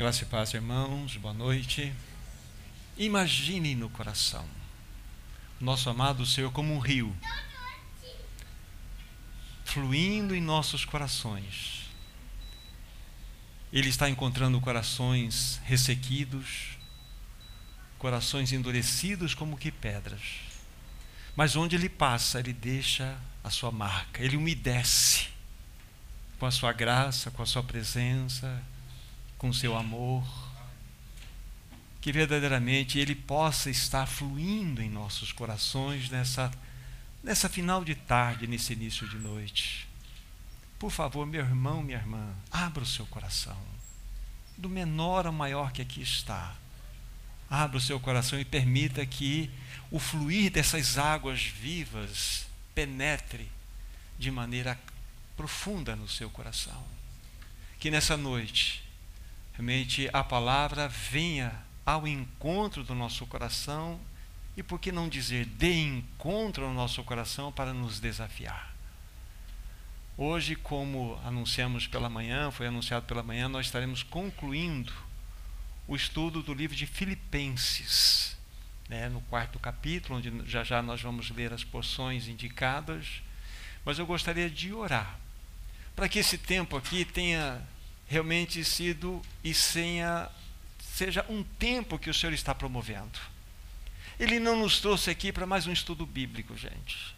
Graça e paz, irmãos, boa noite. Imagine no coração nosso amado Senhor como um rio, fluindo em nossos corações. Ele está encontrando corações ressequidos, corações endurecidos como que pedras. Mas onde ele passa, ele deixa a sua marca, ele umedece com a sua graça, com a sua presença, com seu amor, que verdadeiramente Ele possa estar fluindo em nossos corações nessa, nessa final de tarde, nesse início de noite. Por favor, meu irmão, minha irmã, abra o seu coração, do menor ao maior que aqui está. Abra o seu coração e permita que o fluir dessas águas vivas penetre de maneira profunda no seu coração. Que nessa noite realmente a palavra venha ao encontro do nosso coração e por que não dizer de encontro ao nosso coração para nos desafiar. Hoje, como anunciamos pela manhã, foi anunciado pela manhã, nós estaremos concluindo o estudo do livro de Filipenses, né, no quarto capítulo, onde já já nós vamos ler as porções indicadas, mas eu gostaria de orar para que esse tempo aqui tenha realmente sido e senha, seja um tempo que o Senhor está promovendo. Ele não nos trouxe aqui para mais um estudo bíblico, gente,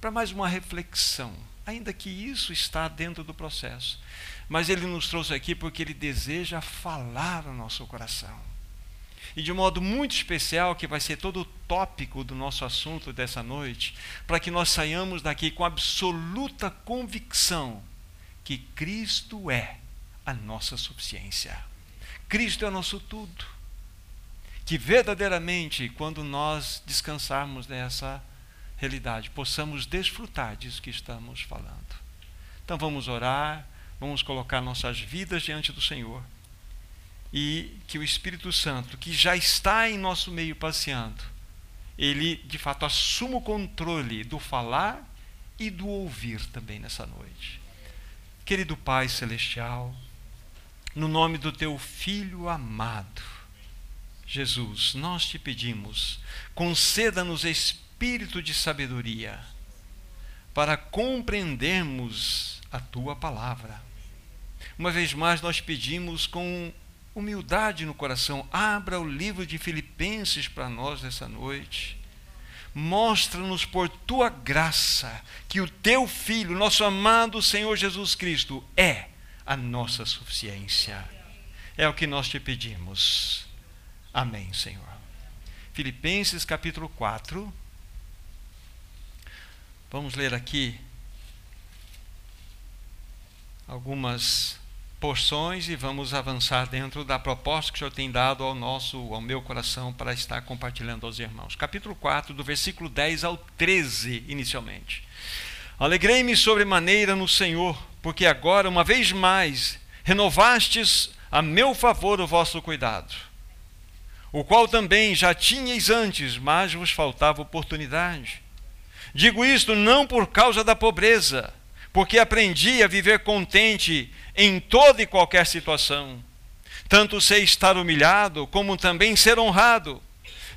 para mais uma reflexão, ainda que isso está dentro do processo. Mas ele nos trouxe aqui porque ele deseja falar ao nosso coração. E de modo muito especial, que vai ser todo o tópico do nosso assunto dessa noite, para que nós saiamos daqui com absoluta convicção que Cristo é a nossa suficiência. Cristo é o nosso tudo. Que verdadeiramente, quando nós descansarmos nessa realidade, possamos desfrutar disso que estamos falando. Então vamos orar, vamos colocar nossas vidas diante do Senhor. E que o Espírito Santo, que já está em nosso meio passeando, ele de fato assuma o controle do falar e do ouvir também nessa noite. Querido Pai Celestial, no nome do teu Filho amado, Jesus, nós te pedimos, conceda-nos espírito de sabedoria para compreendermos a tua palavra. Uma vez mais, nós pedimos com humildade no coração, abra o livro de Filipenses para nós essa noite. Mostra-nos por tua graça que o teu Filho, nosso amado Senhor Jesus Cristo, é a nossa suficiência. É o que nós te pedimos. Amém, Senhor. Filipenses capítulo 4. Vamos ler aqui algumas porções e vamos avançar dentro da proposta que o Senhor tem dado ao nosso, ao meu coração para estar compartilhando aos irmãos. Capítulo 4, do versículo 10 ao 13, inicialmente. Alegrei-me sobremaneira no Senhor porque agora, uma vez mais, renovastes a meu favor o vosso cuidado, o qual também já tinhais antes, mas vos faltava oportunidade. Digo isto não por causa da pobreza, porque aprendi a viver contente em toda e qualquer situação. Tanto sei estar humilhado, como também ser honrado.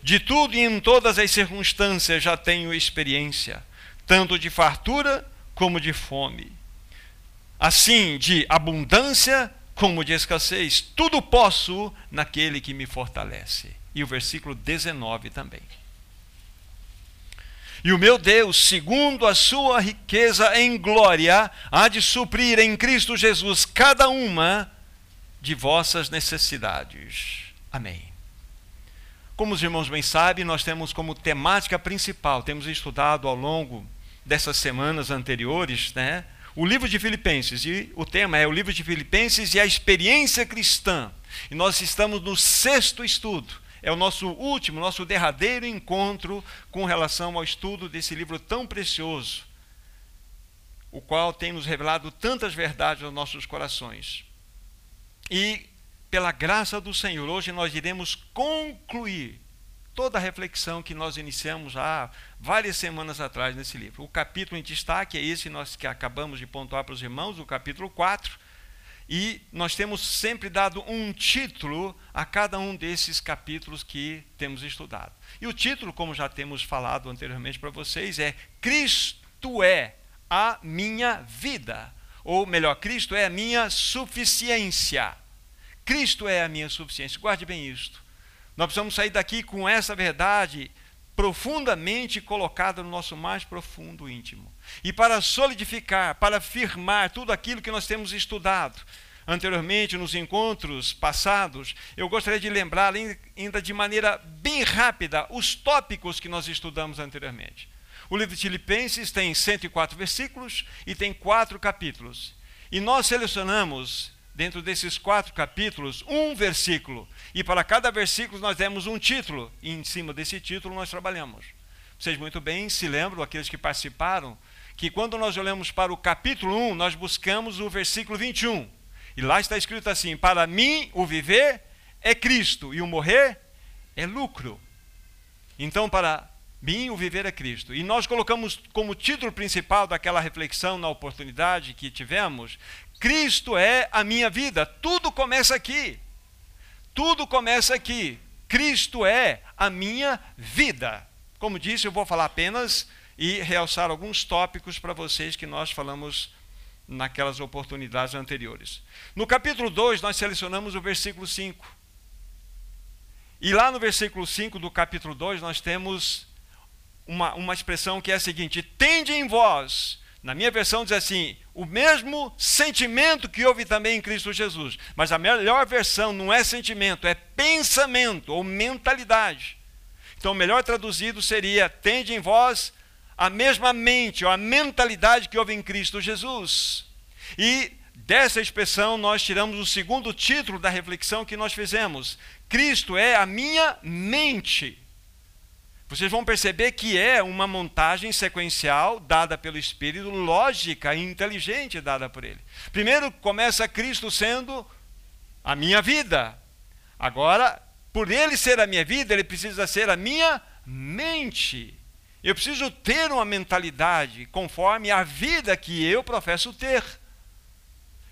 De tudo e em todas as circunstâncias já tenho experiência, tanto de fartura como de fome assim de abundância como de escassez. Tudo posso naquele que me fortalece. E o versículo 19 também. E o meu Deus, segundo a sua riqueza em glória, há de suprir em Cristo Jesus cada uma de vossas necessidades. Amém. Como os irmãos bem sabem, nós temos como temática principal, temos estudado ao longo dessas semanas anteriores, né? O livro de Filipenses, e o tema é o livro de Filipenses e a experiência cristã. E nós estamos no sexto estudo. É o nosso último, nosso derradeiro encontro com relação ao estudo desse livro tão precioso, o qual tem nos revelado tantas verdades aos nossos corações. E, pela graça do Senhor, hoje nós iremos concluir toda a reflexão que nós iniciamos há várias semanas atrás nesse livro. O capítulo em destaque é esse nós que acabamos de pontuar para os irmãos, o capítulo 4. E nós temos sempre dado um título a cada um desses capítulos que temos estudado. E o título, como já temos falado anteriormente para vocês, é Cristo é a minha vida. Ou melhor, Cristo é a minha suficiência. Cristo é a minha suficiência. Guarde bem isto. Nós precisamos sair daqui com essa verdade profundamente colocada no nosso mais profundo íntimo. E para solidificar, para afirmar tudo aquilo que nós temos estudado anteriormente nos encontros passados, eu gostaria de lembrar ainda de maneira bem rápida os tópicos que nós estudamos anteriormente. O livro de Filipenses tem 104 versículos e tem quatro capítulos. E nós selecionamos dentro desses quatro capítulos, um versículo. E para cada versículo nós demos um título, e em cima desse título nós trabalhamos. Vocês muito bem se lembram, aqueles que participaram, que quando nós olhamos para o capítulo 1, nós buscamos o versículo 21. E lá está escrito assim: Para mim o viver é Cristo e o morrer é lucro. Então, para mim o viver é Cristo. E nós colocamos como título principal daquela reflexão na oportunidade que tivemos Cristo é a minha vida. Tudo começa aqui. Tudo começa aqui. Cristo é a minha vida. Como disse, eu vou falar apenas e realçar alguns tópicos para vocês que nós falamos naquelas oportunidades anteriores. No capítulo 2, nós selecionamos o versículo 5. E lá no versículo 5 do capítulo 2, nós temos uma, uma expressão que é a seguinte: Tende em vós na minha versão diz assim: o mesmo sentimento que houve também em Cristo Jesus. Mas a melhor versão não é sentimento, é pensamento ou mentalidade. Então, melhor traduzido seria: tende em vós a mesma mente ou a mentalidade que houve em Cristo Jesus. E dessa expressão nós tiramos o segundo título da reflexão que nós fizemos: Cristo é a minha mente vocês vão perceber que é uma montagem sequencial dada pelo Espírito, lógica e inteligente dada por ele. Primeiro começa Cristo sendo a minha vida. Agora, por ele ser a minha vida, ele precisa ser a minha mente. Eu preciso ter uma mentalidade conforme a vida que eu professo ter.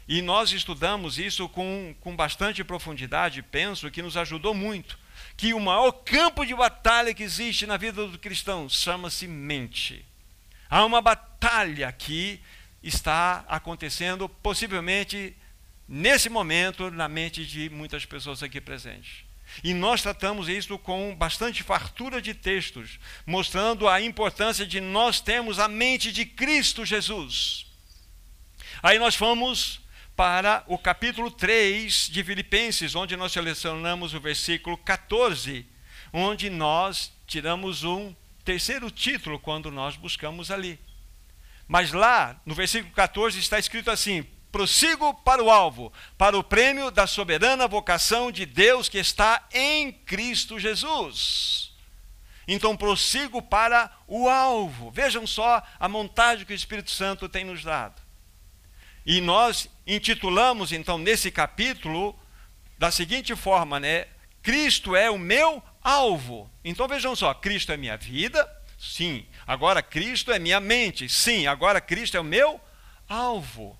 E nós estudamos isso com, com bastante profundidade, penso que nos ajudou muito que o maior campo de batalha que existe na vida do cristão chama-se mente. Há uma batalha que está acontecendo, possivelmente nesse momento, na mente de muitas pessoas aqui presentes. E nós tratamos isso com bastante fartura de textos, mostrando a importância de nós termos a mente de Cristo Jesus. Aí nós fomos para o capítulo 3 de Filipenses, onde nós selecionamos o versículo 14, onde nós tiramos um terceiro título quando nós buscamos ali. Mas lá, no versículo 14, está escrito assim: prossigo para o alvo, para o prêmio da soberana vocação de Deus que está em Cristo Jesus. Então prossigo para o alvo. Vejam só a montagem que o Espírito Santo tem nos dado. E nós intitulamos então nesse capítulo da seguinte forma, né? Cristo é o meu alvo. Então vejam só, Cristo é minha vida? Sim. Agora Cristo é minha mente? Sim. Agora Cristo é o meu alvo.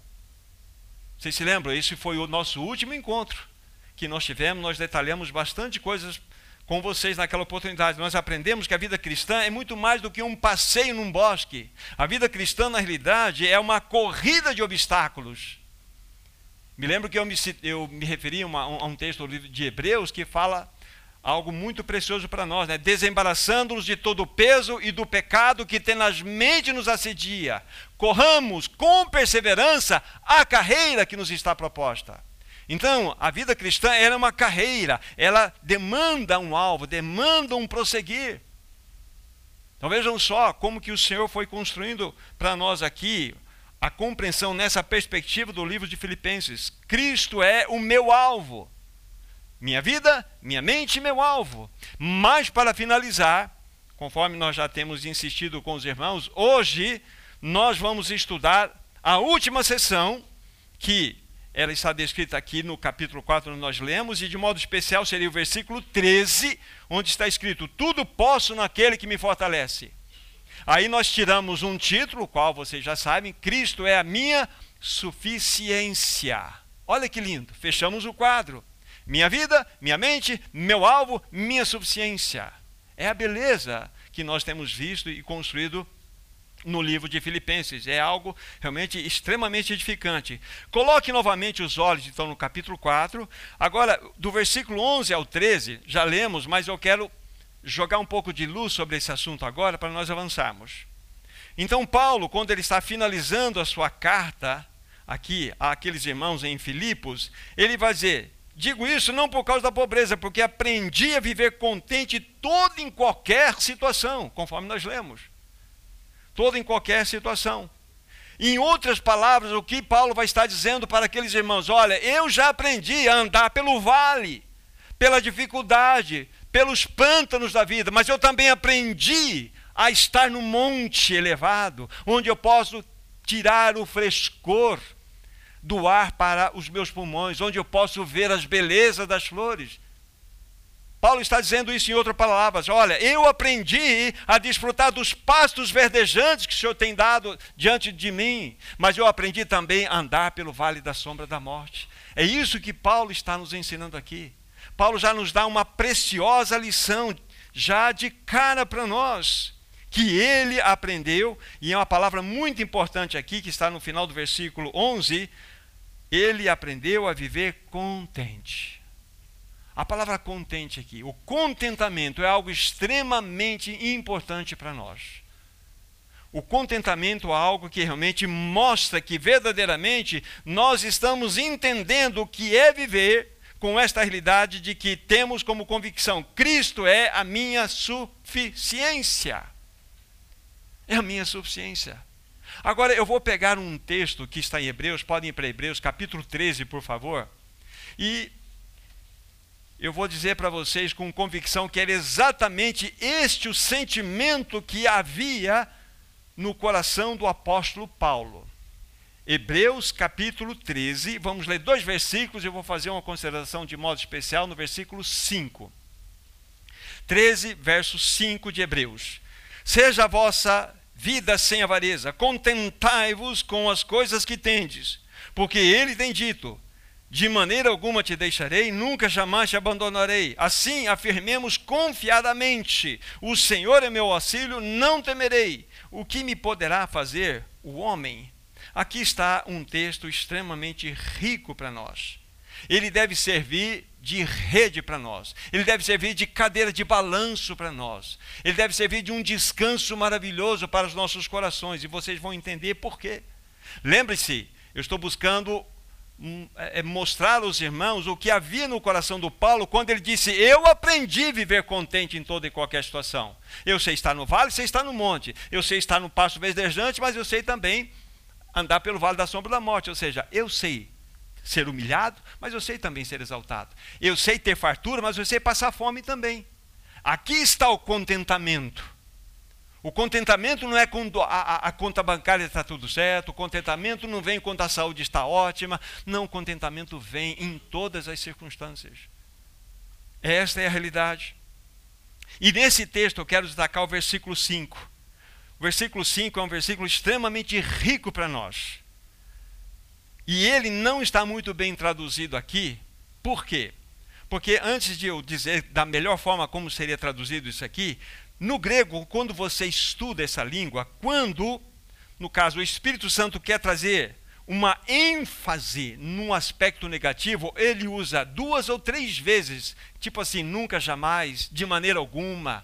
Vocês se lembram? Esse foi o nosso último encontro que nós tivemos. Nós detalhamos bastante coisas com vocês naquela oportunidade. Nós aprendemos que a vida cristã é muito mais do que um passeio num bosque. A vida cristã, na realidade, é uma corrida de obstáculos. Me lembro que eu me, eu me referi a, um texto do livro de Hebreus que fala algo muito precioso para nós, né? desembaraçando-nos de todo o peso e do pecado que tenazmente nos assedia. Corramos com perseverança a carreira que nos está proposta. Então, a vida cristã é uma carreira, ela demanda um alvo, demanda um prosseguir. Então vejam só como que o Senhor foi construindo para nós aqui a compreensão nessa perspectiva do livro de Filipenses. Cristo é o meu alvo. Minha vida, minha mente, meu alvo. Mas para finalizar, conforme nós já temos insistido com os irmãos, hoje nós vamos estudar a última sessão que ela está descrita aqui no capítulo 4, onde nós lemos, e de modo especial seria o versículo 13, onde está escrito: Tudo posso naquele que me fortalece. Aí nós tiramos um título, o qual vocês já sabem: Cristo é a minha suficiência. Olha que lindo, fechamos o quadro. Minha vida, minha mente, meu alvo, minha suficiência. É a beleza que nós temos visto e construído no livro de Filipenses. É algo realmente extremamente edificante. Coloque novamente os olhos, então, no capítulo 4. Agora, do versículo 11 ao 13, já lemos, mas eu quero jogar um pouco de luz sobre esse assunto agora para nós avançarmos. Então, Paulo, quando ele está finalizando a sua carta aqui àqueles irmãos em Filipos, ele vai dizer: Digo isso não por causa da pobreza, porque aprendi a viver contente todo em qualquer situação, conforme nós lemos. Todo em qualquer situação. Em outras palavras, o que Paulo vai estar dizendo para aqueles irmãos: olha, eu já aprendi a andar pelo vale, pela dificuldade, pelos pântanos da vida, mas eu também aprendi a estar no monte elevado, onde eu posso tirar o frescor do ar para os meus pulmões, onde eu posso ver as belezas das flores. Paulo está dizendo isso em outras palavras. Olha, eu aprendi a desfrutar dos pastos verdejantes que o Senhor tem dado diante de mim, mas eu aprendi também a andar pelo vale da sombra da morte. É isso que Paulo está nos ensinando aqui. Paulo já nos dá uma preciosa lição, já de cara para nós, que ele aprendeu, e é uma palavra muito importante aqui, que está no final do versículo 11. Ele aprendeu a viver contente. A palavra contente aqui, o contentamento é algo extremamente importante para nós. O contentamento é algo que realmente mostra que verdadeiramente nós estamos entendendo o que é viver com esta realidade de que temos como convicção: Cristo é a minha suficiência. É a minha suficiência. Agora eu vou pegar um texto que está em Hebreus, podem ir para Hebreus, capítulo 13, por favor, e eu vou dizer para vocês com convicção que era exatamente este o sentimento que havia no coração do apóstolo Paulo. Hebreus capítulo 13, vamos ler dois versículos e eu vou fazer uma consideração de modo especial no versículo 5. 13, verso 5 de Hebreus. Seja a vossa vida sem avareza, contentai-vos com as coisas que tendes, porque ele tem dito: de maneira alguma te deixarei, nunca jamais te abandonarei. Assim afirmemos confiadamente: o Senhor é meu auxílio, não temerei. O que me poderá fazer o homem? Aqui está um texto extremamente rico para nós. Ele deve servir de rede para nós. Ele deve servir de cadeira de balanço para nós. Ele deve servir de um descanso maravilhoso para os nossos corações. E vocês vão entender por quê. Lembre-se, eu estou buscando mostrar aos irmãos o que havia no coração do Paulo quando ele disse: Eu aprendi a viver contente em toda e qualquer situação. Eu sei estar no vale, sei estar no monte. Eu sei estar no pasto verdejante, mas eu sei também andar pelo vale da sombra da morte. Ou seja, eu sei ser humilhado, mas eu sei também ser exaltado. Eu sei ter fartura, mas eu sei passar fome também. Aqui está o contentamento. O contentamento não é quando a, a, a conta bancária está tudo certo, o contentamento não vem quando a saúde está ótima. Não, o contentamento vem em todas as circunstâncias. Esta é a realidade. E nesse texto eu quero destacar o versículo 5. O versículo 5 é um versículo extremamente rico para nós. E ele não está muito bem traduzido aqui. Por quê? Porque antes de eu dizer da melhor forma como seria traduzido isso aqui, no grego, quando você estuda essa língua, quando, no caso, o Espírito Santo quer trazer uma ênfase num aspecto negativo, ele usa duas ou três vezes, tipo assim, nunca, jamais, de maneira alguma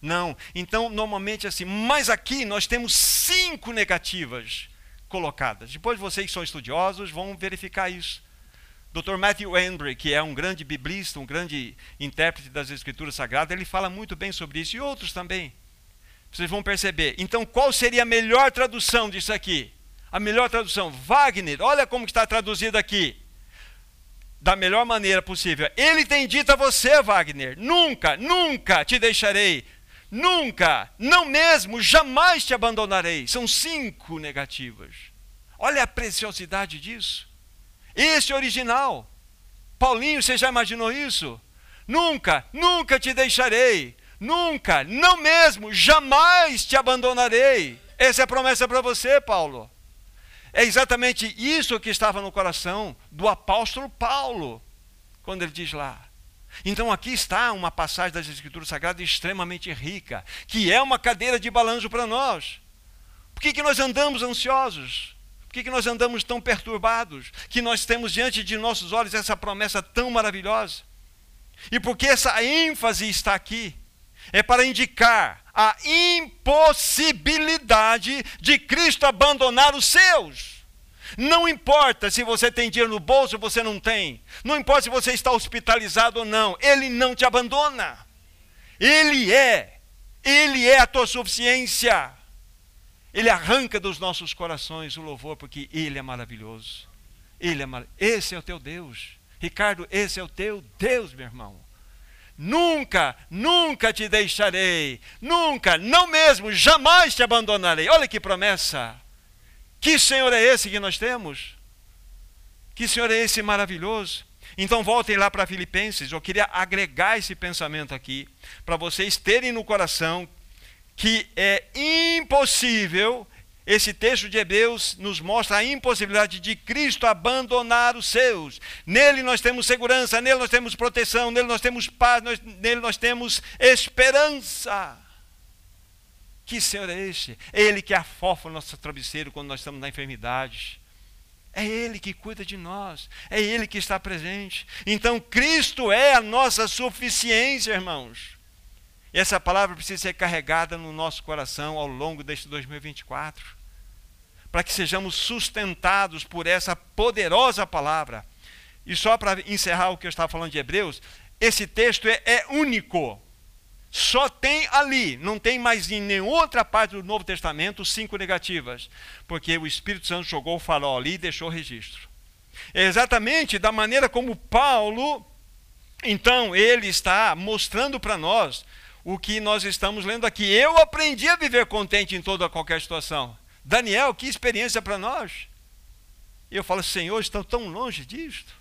não. Então, normalmente assim, mas aqui nós temos cinco negativas colocadas. Depois vocês que são estudiosos vão verificar isso. Dr. Matthew Henry, que é um grande biblista, um grande intérprete das escrituras sagradas, ele fala muito bem sobre isso e outros também. Vocês vão perceber. Então, qual seria a melhor tradução disso aqui? A melhor tradução, Wagner, olha como está traduzido aqui. Da melhor maneira possível. Ele tem dito a você, Wagner: nunca, nunca te deixarei, nunca, não mesmo, jamais te abandonarei. São cinco negativas. Olha a preciosidade disso. Esse original. Paulinho, você já imaginou isso? Nunca, nunca te deixarei. Nunca, não mesmo, jamais te abandonarei. Essa é a promessa para você, Paulo. É exatamente isso que estava no coração do apóstolo Paulo, quando ele diz lá. Então aqui está uma passagem das Escrituras Sagradas extremamente rica, que é uma cadeira de balanço para nós. Por que, que nós andamos ansiosos? Por que, que nós andamos tão perturbados? Que nós temos diante de nossos olhos essa promessa tão maravilhosa? E por que essa ênfase está aqui? É para indicar a impossibilidade de Cristo abandonar os seus. Não importa se você tem dinheiro no bolso ou você não tem. Não importa se você está hospitalizado ou não. Ele não te abandona. Ele é. Ele é a tua suficiência. Ele arranca dos nossos corações o louvor porque ele é maravilhoso. Ele é mar... Esse é o teu Deus. Ricardo, esse é o teu Deus, meu irmão. Nunca, nunca te deixarei. Nunca, não mesmo, jamais te abandonarei. Olha que promessa. Que Senhor é esse que nós temos? Que Senhor é esse maravilhoso? Então voltem lá para Filipenses. Eu queria agregar esse pensamento aqui para vocês terem no coração que é impossível esse texto de Hebreus nos mostra a impossibilidade de Cristo abandonar os seus. Nele nós temos segurança, nele nós temos proteção, nele nós temos paz, nós, nele nós temos esperança. Que Senhor é este? É Ele que afofa o nosso travesseiro quando nós estamos na enfermidade. É Ele que cuida de nós. É Ele que está presente. Então, Cristo é a nossa suficiência, irmãos. E essa palavra precisa ser carregada no nosso coração ao longo deste 2024 para que sejamos sustentados por essa poderosa palavra. E só para encerrar o que eu estava falando de Hebreus, esse texto é, é único. Só tem ali, não tem mais em nenhuma outra parte do Novo Testamento cinco negativas, porque o Espírito Santo jogou o farol ali e deixou o registro. É exatamente da maneira como Paulo, então, ele está mostrando para nós o que nós estamos lendo aqui. Eu aprendi a viver contente em toda qualquer situação. Daniel, que experiência para nós. E eu falo, Senhor, estão tão longe disto.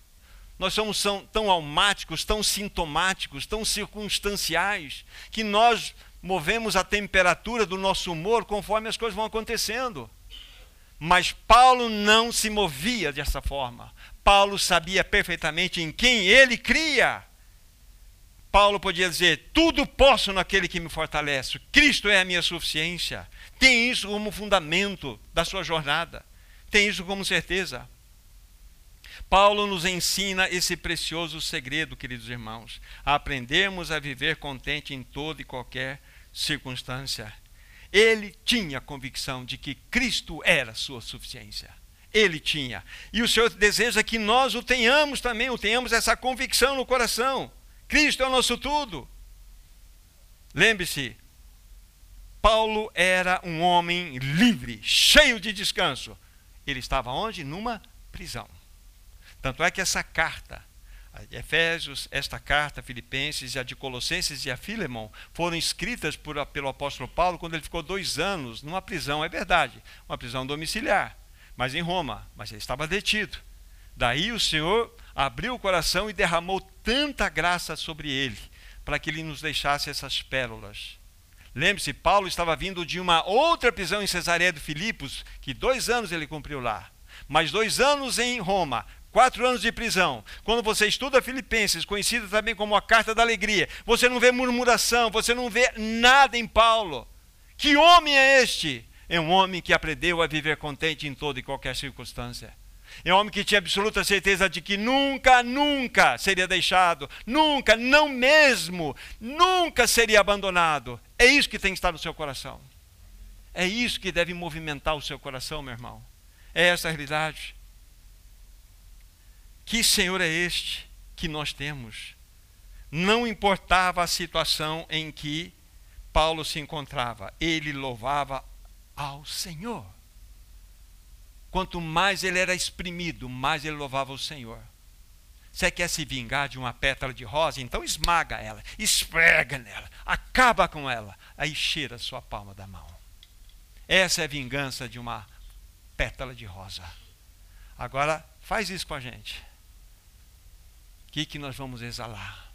Nós somos tão almáticos, tão sintomáticos, tão circunstanciais, que nós movemos a temperatura do nosso humor conforme as coisas vão acontecendo. Mas Paulo não se movia dessa forma. Paulo sabia perfeitamente em quem ele cria. Paulo podia dizer: Tudo posso naquele que me fortalece. Cristo é a minha suficiência. Tem isso como fundamento da sua jornada. Tem isso como certeza. Paulo nos ensina esse precioso segredo, queridos irmãos, a aprendermos a viver contente em toda e qualquer circunstância. Ele tinha a convicção de que Cristo era sua suficiência. Ele tinha. E o Senhor deseja que nós o tenhamos também, o tenhamos essa convicção no coração. Cristo é o nosso tudo. Lembre-se, Paulo era um homem livre, cheio de descanso. Ele estava onde? Numa prisão. Tanto é que essa carta, a de Efésios, esta carta, Filipenses e a de Colossenses e a Filemão, foram escritas por, pelo apóstolo Paulo quando ele ficou dois anos numa prisão, é verdade, uma prisão domiciliar, mas em Roma, mas ele estava detido. Daí o Senhor abriu o coração e derramou tanta graça sobre ele, para que ele nos deixasse essas pérolas Lembre-se, Paulo estava vindo de uma outra prisão em Cesareia de Filipos, que dois anos ele cumpriu lá. Mais dois anos em Roma, quatro anos de prisão. Quando você estuda Filipenses, conhecida também como a carta da alegria, você não vê murmuração, você não vê nada em Paulo. Que homem é este? É um homem que aprendeu a viver contente em toda e qualquer circunstância. É um homem que tinha absoluta certeza de que nunca, nunca seria deixado, nunca, não mesmo, nunca seria abandonado. É isso que tem que estar no seu coração. É isso que deve movimentar o seu coração, meu irmão. É essa a realidade. Que Senhor é este que nós temos? Não importava a situação em que Paulo se encontrava, ele louvava ao Senhor. Quanto mais ele era exprimido, mais ele louvava o Senhor. Você quer se vingar de uma pétala de rosa? Então esmaga ela, esfrega nela, acaba com ela, aí cheira sua palma da mão. Essa é a vingança de uma pétala de rosa. Agora, faz isso com a gente. O que, que nós vamos exalar?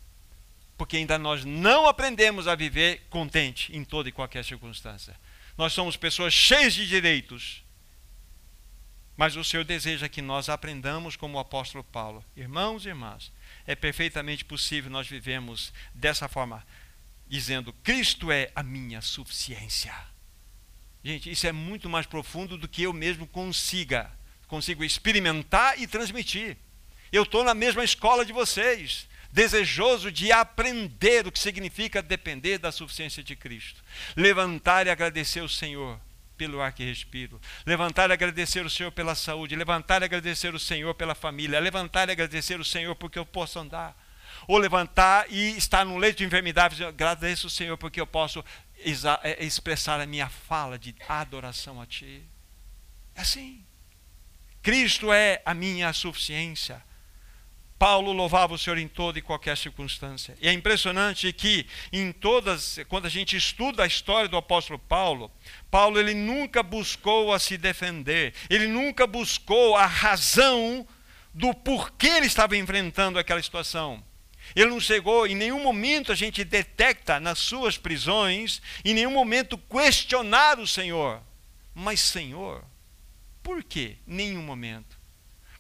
Porque ainda nós não aprendemos a viver contente em toda e qualquer circunstância. Nós somos pessoas cheias de direitos, Mas o Senhor deseja que nós aprendamos como o apóstolo Paulo. Irmãos e irmãs, é perfeitamente possível nós vivemos dessa forma, dizendo: Cristo é a minha suficiência. Gente, isso é muito mais profundo do que eu mesmo consiga, consigo experimentar e transmitir. Eu estou na mesma escola de vocês, desejoso de aprender o que significa depender da suficiência de Cristo. Levantar e agradecer o Senhor pelo ar que respiro. Levantar e agradecer o Senhor pela saúde. Levantar e agradecer o Senhor pela família. Levantar e agradecer o Senhor porque eu posso andar. Ou levantar e estar no leito de enfermidade. Agradeço o Senhor porque eu posso é, expressar a minha fala de adoração a Ti. É assim. Cristo é a minha suficiência. Paulo louvava o Senhor em toda e qualquer circunstância. E é impressionante que em todas, quando a gente estuda a história do apóstolo Paulo, Paulo ele nunca buscou a se defender, ele nunca buscou a razão do porquê ele estava enfrentando aquela situação. Ele não chegou, em nenhum momento a gente detecta nas suas prisões, em nenhum momento questionar o Senhor. Mas, Senhor, por quê? Nenhum momento.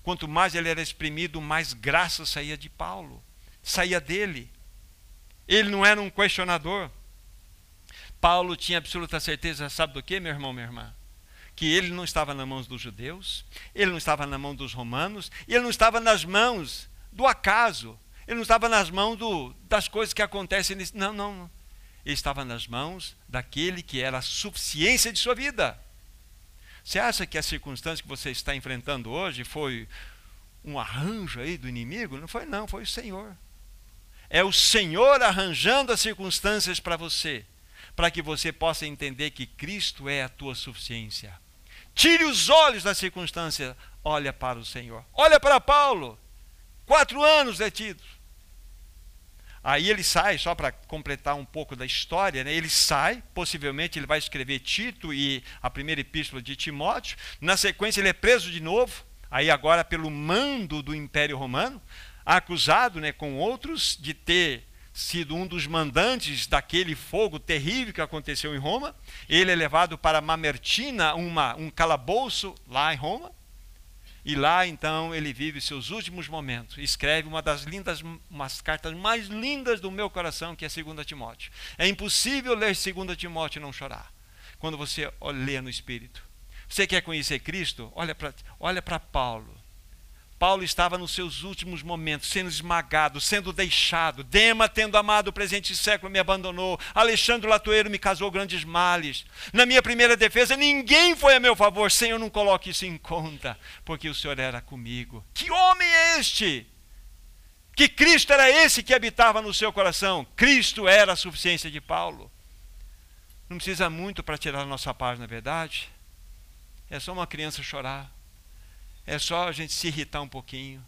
Quanto mais ele era exprimido, mais graça saía de Paulo, saía dele. Ele não era um questionador. Paulo tinha absoluta certeza, sabe do que, meu irmão, minha irmã? Que ele não estava nas mãos dos judeus, ele não estava na mão dos romanos, ele não estava nas mãos do acaso, ele não estava nas mãos do, das coisas que acontecem. Nesse, não, não. Ele estava nas mãos daquele que era a suficiência de sua vida. Você acha que a circunstância que você está enfrentando hoje foi um arranjo aí do inimigo? Não foi, não, foi o Senhor. É o Senhor arranjando as circunstâncias para você, para que você possa entender que Cristo é a tua suficiência. Tire os olhos da circunstância, olha para o Senhor. Olha para Paulo, quatro anos detido. Aí ele sai, só para completar um pouco da história, né? ele sai, possivelmente ele vai escrever Tito e a primeira epístola de Timóteo. Na sequência, ele é preso de novo, aí agora pelo mando do Império Romano, acusado né, com outros de ter sido um dos mandantes daquele fogo terrível que aconteceu em Roma. Ele é levado para Mamertina, uma, um calabouço lá em Roma. E lá então ele vive seus últimos momentos. Escreve uma das lindas, umas cartas mais lindas do meu coração, que é 2 Timóteo. É impossível ler 2 Timóteo e não chorar. Quando você lê no Espírito. Você quer conhecer Cristo? Olha para olha Paulo. Paulo estava nos seus últimos momentos, sendo esmagado, sendo deixado. Dema, tendo amado o presente século, me abandonou. Alexandre Latoeiro me casou grandes males. Na minha primeira defesa, ninguém foi a meu favor. Senhor, não coloque isso em conta, porque o Senhor era comigo. Que homem é este? Que Cristo era esse que habitava no seu coração. Cristo era a suficiência de Paulo. Não precisa muito para tirar a nossa paz, na é verdade. É só uma criança chorar. É só a gente se irritar um pouquinho.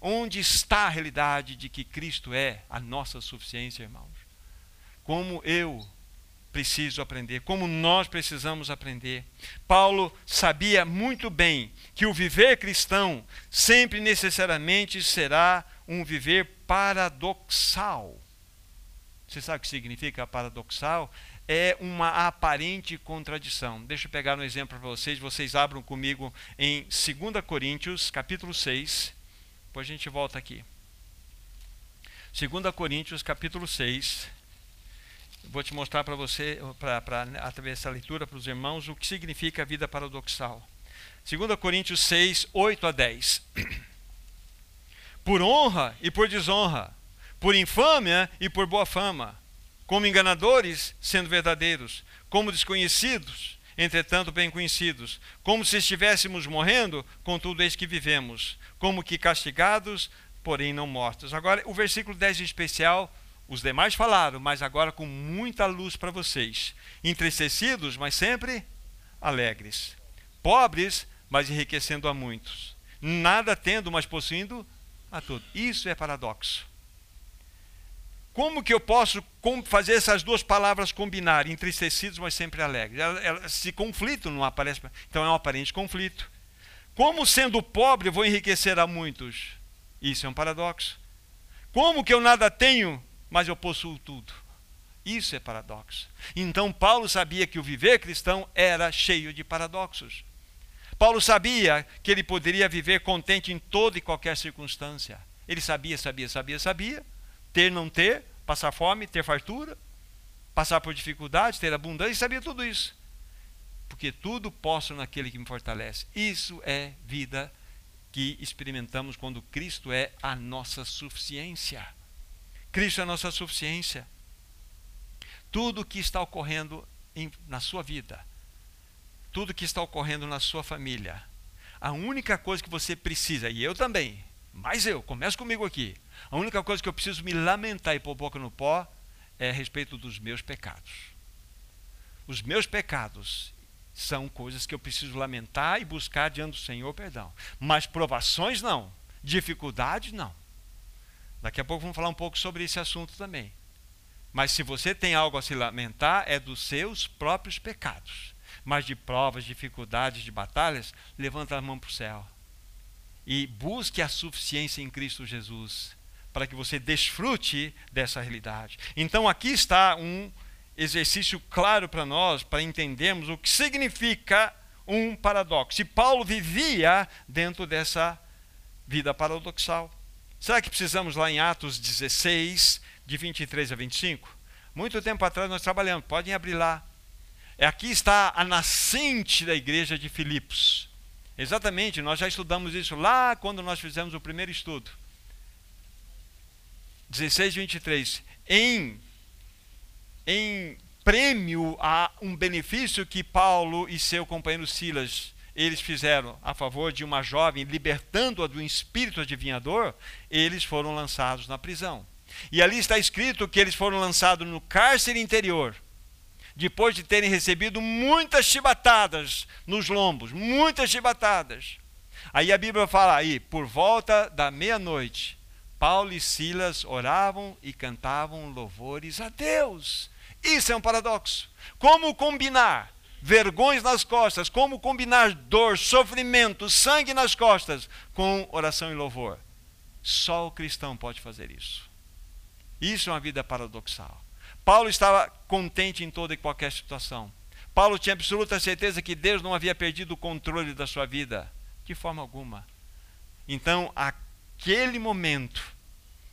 Onde está a realidade de que Cristo é a nossa suficiência, irmãos? Como eu preciso aprender, como nós precisamos aprender. Paulo sabia muito bem que o viver cristão sempre necessariamente será um viver paradoxal. Você sabe o que significa paradoxal? É uma aparente contradição. Deixa eu pegar um exemplo para vocês, vocês abram comigo em 2 Coríntios, capítulo 6. Depois a gente volta aqui. 2 Coríntios, capítulo 6. Vou te mostrar para você, pra, pra, através dessa leitura para os irmãos, o que significa a vida paradoxal. 2 Coríntios 6, 8 a 10. Por honra e por desonra, por infâmia e por boa fama como enganadores, sendo verdadeiros, como desconhecidos, entretanto bem conhecidos, como se estivéssemos morrendo, contudo eis que vivemos, como que castigados, porém não mortos. Agora, o versículo 10 em especial, os demais falaram, mas agora com muita luz para vocês. Entristecidos, mas sempre alegres. Pobres, mas enriquecendo a muitos. Nada tendo, mas possuindo a tudo. Isso é paradoxo. Como que eu posso fazer essas duas palavras combinarem? Entristecidos, mas sempre alegres. se conflito não aparece. Então é um aparente conflito. Como sendo pobre vou enriquecer a muitos? Isso é um paradoxo. Como que eu nada tenho, mas eu possuo tudo? Isso é paradoxo. Então Paulo sabia que o viver cristão era cheio de paradoxos. Paulo sabia que ele poderia viver contente em toda e qualquer circunstância. Ele sabia, sabia, sabia, sabia. Ter, não ter, passar fome, ter fartura, passar por dificuldades, ter abundância, sabia tudo isso. Porque tudo posso naquele que me fortalece. Isso é vida que experimentamos quando Cristo é a nossa suficiência. Cristo é a nossa suficiência. Tudo que está ocorrendo em, na sua vida, tudo que está ocorrendo na sua família, a única coisa que você precisa, e eu também, mas eu, começo comigo aqui, a única coisa que eu preciso me lamentar e pôr boca no pó é a respeito dos meus pecados. Os meus pecados são coisas que eu preciso lamentar e buscar diante do Senhor perdão. Mas provações não, dificuldades não. Daqui a pouco vamos falar um pouco sobre esse assunto também. Mas se você tem algo a se lamentar, é dos seus próprios pecados. Mas de provas, dificuldades, de batalhas, levanta a mão para o céu. E busque a suficiência em Cristo Jesus, para que você desfrute dessa realidade. Então aqui está um exercício claro para nós, para entendermos o que significa um paradoxo. E Paulo vivia dentro dessa vida paradoxal. Será que precisamos lá em Atos 16, de 23 a 25? Muito tempo atrás nós trabalhamos, podem abrir lá. É, aqui está a nascente da igreja de Filipos. Exatamente, nós já estudamos isso lá quando nós fizemos o primeiro estudo. 16, 23. Em em prêmio a um benefício que Paulo e seu companheiro Silas eles fizeram a favor de uma jovem, libertando-a do espírito adivinhador, eles foram lançados na prisão. E ali está escrito que eles foram lançados no cárcere interior, depois de terem recebido muitas chibatadas nos lombos, muitas chibatadas. Aí a Bíblia fala aí, por volta da meia-noite, Paulo e Silas oravam e cantavam louvores a Deus. Isso é um paradoxo. Como combinar vergões nas costas, como combinar dor, sofrimento, sangue nas costas com oração e louvor? Só o cristão pode fazer isso. Isso é uma vida paradoxal. Paulo estava contente em toda e qualquer situação. Paulo tinha absoluta certeza que Deus não havia perdido o controle da sua vida, de forma alguma. Então, aquele momento,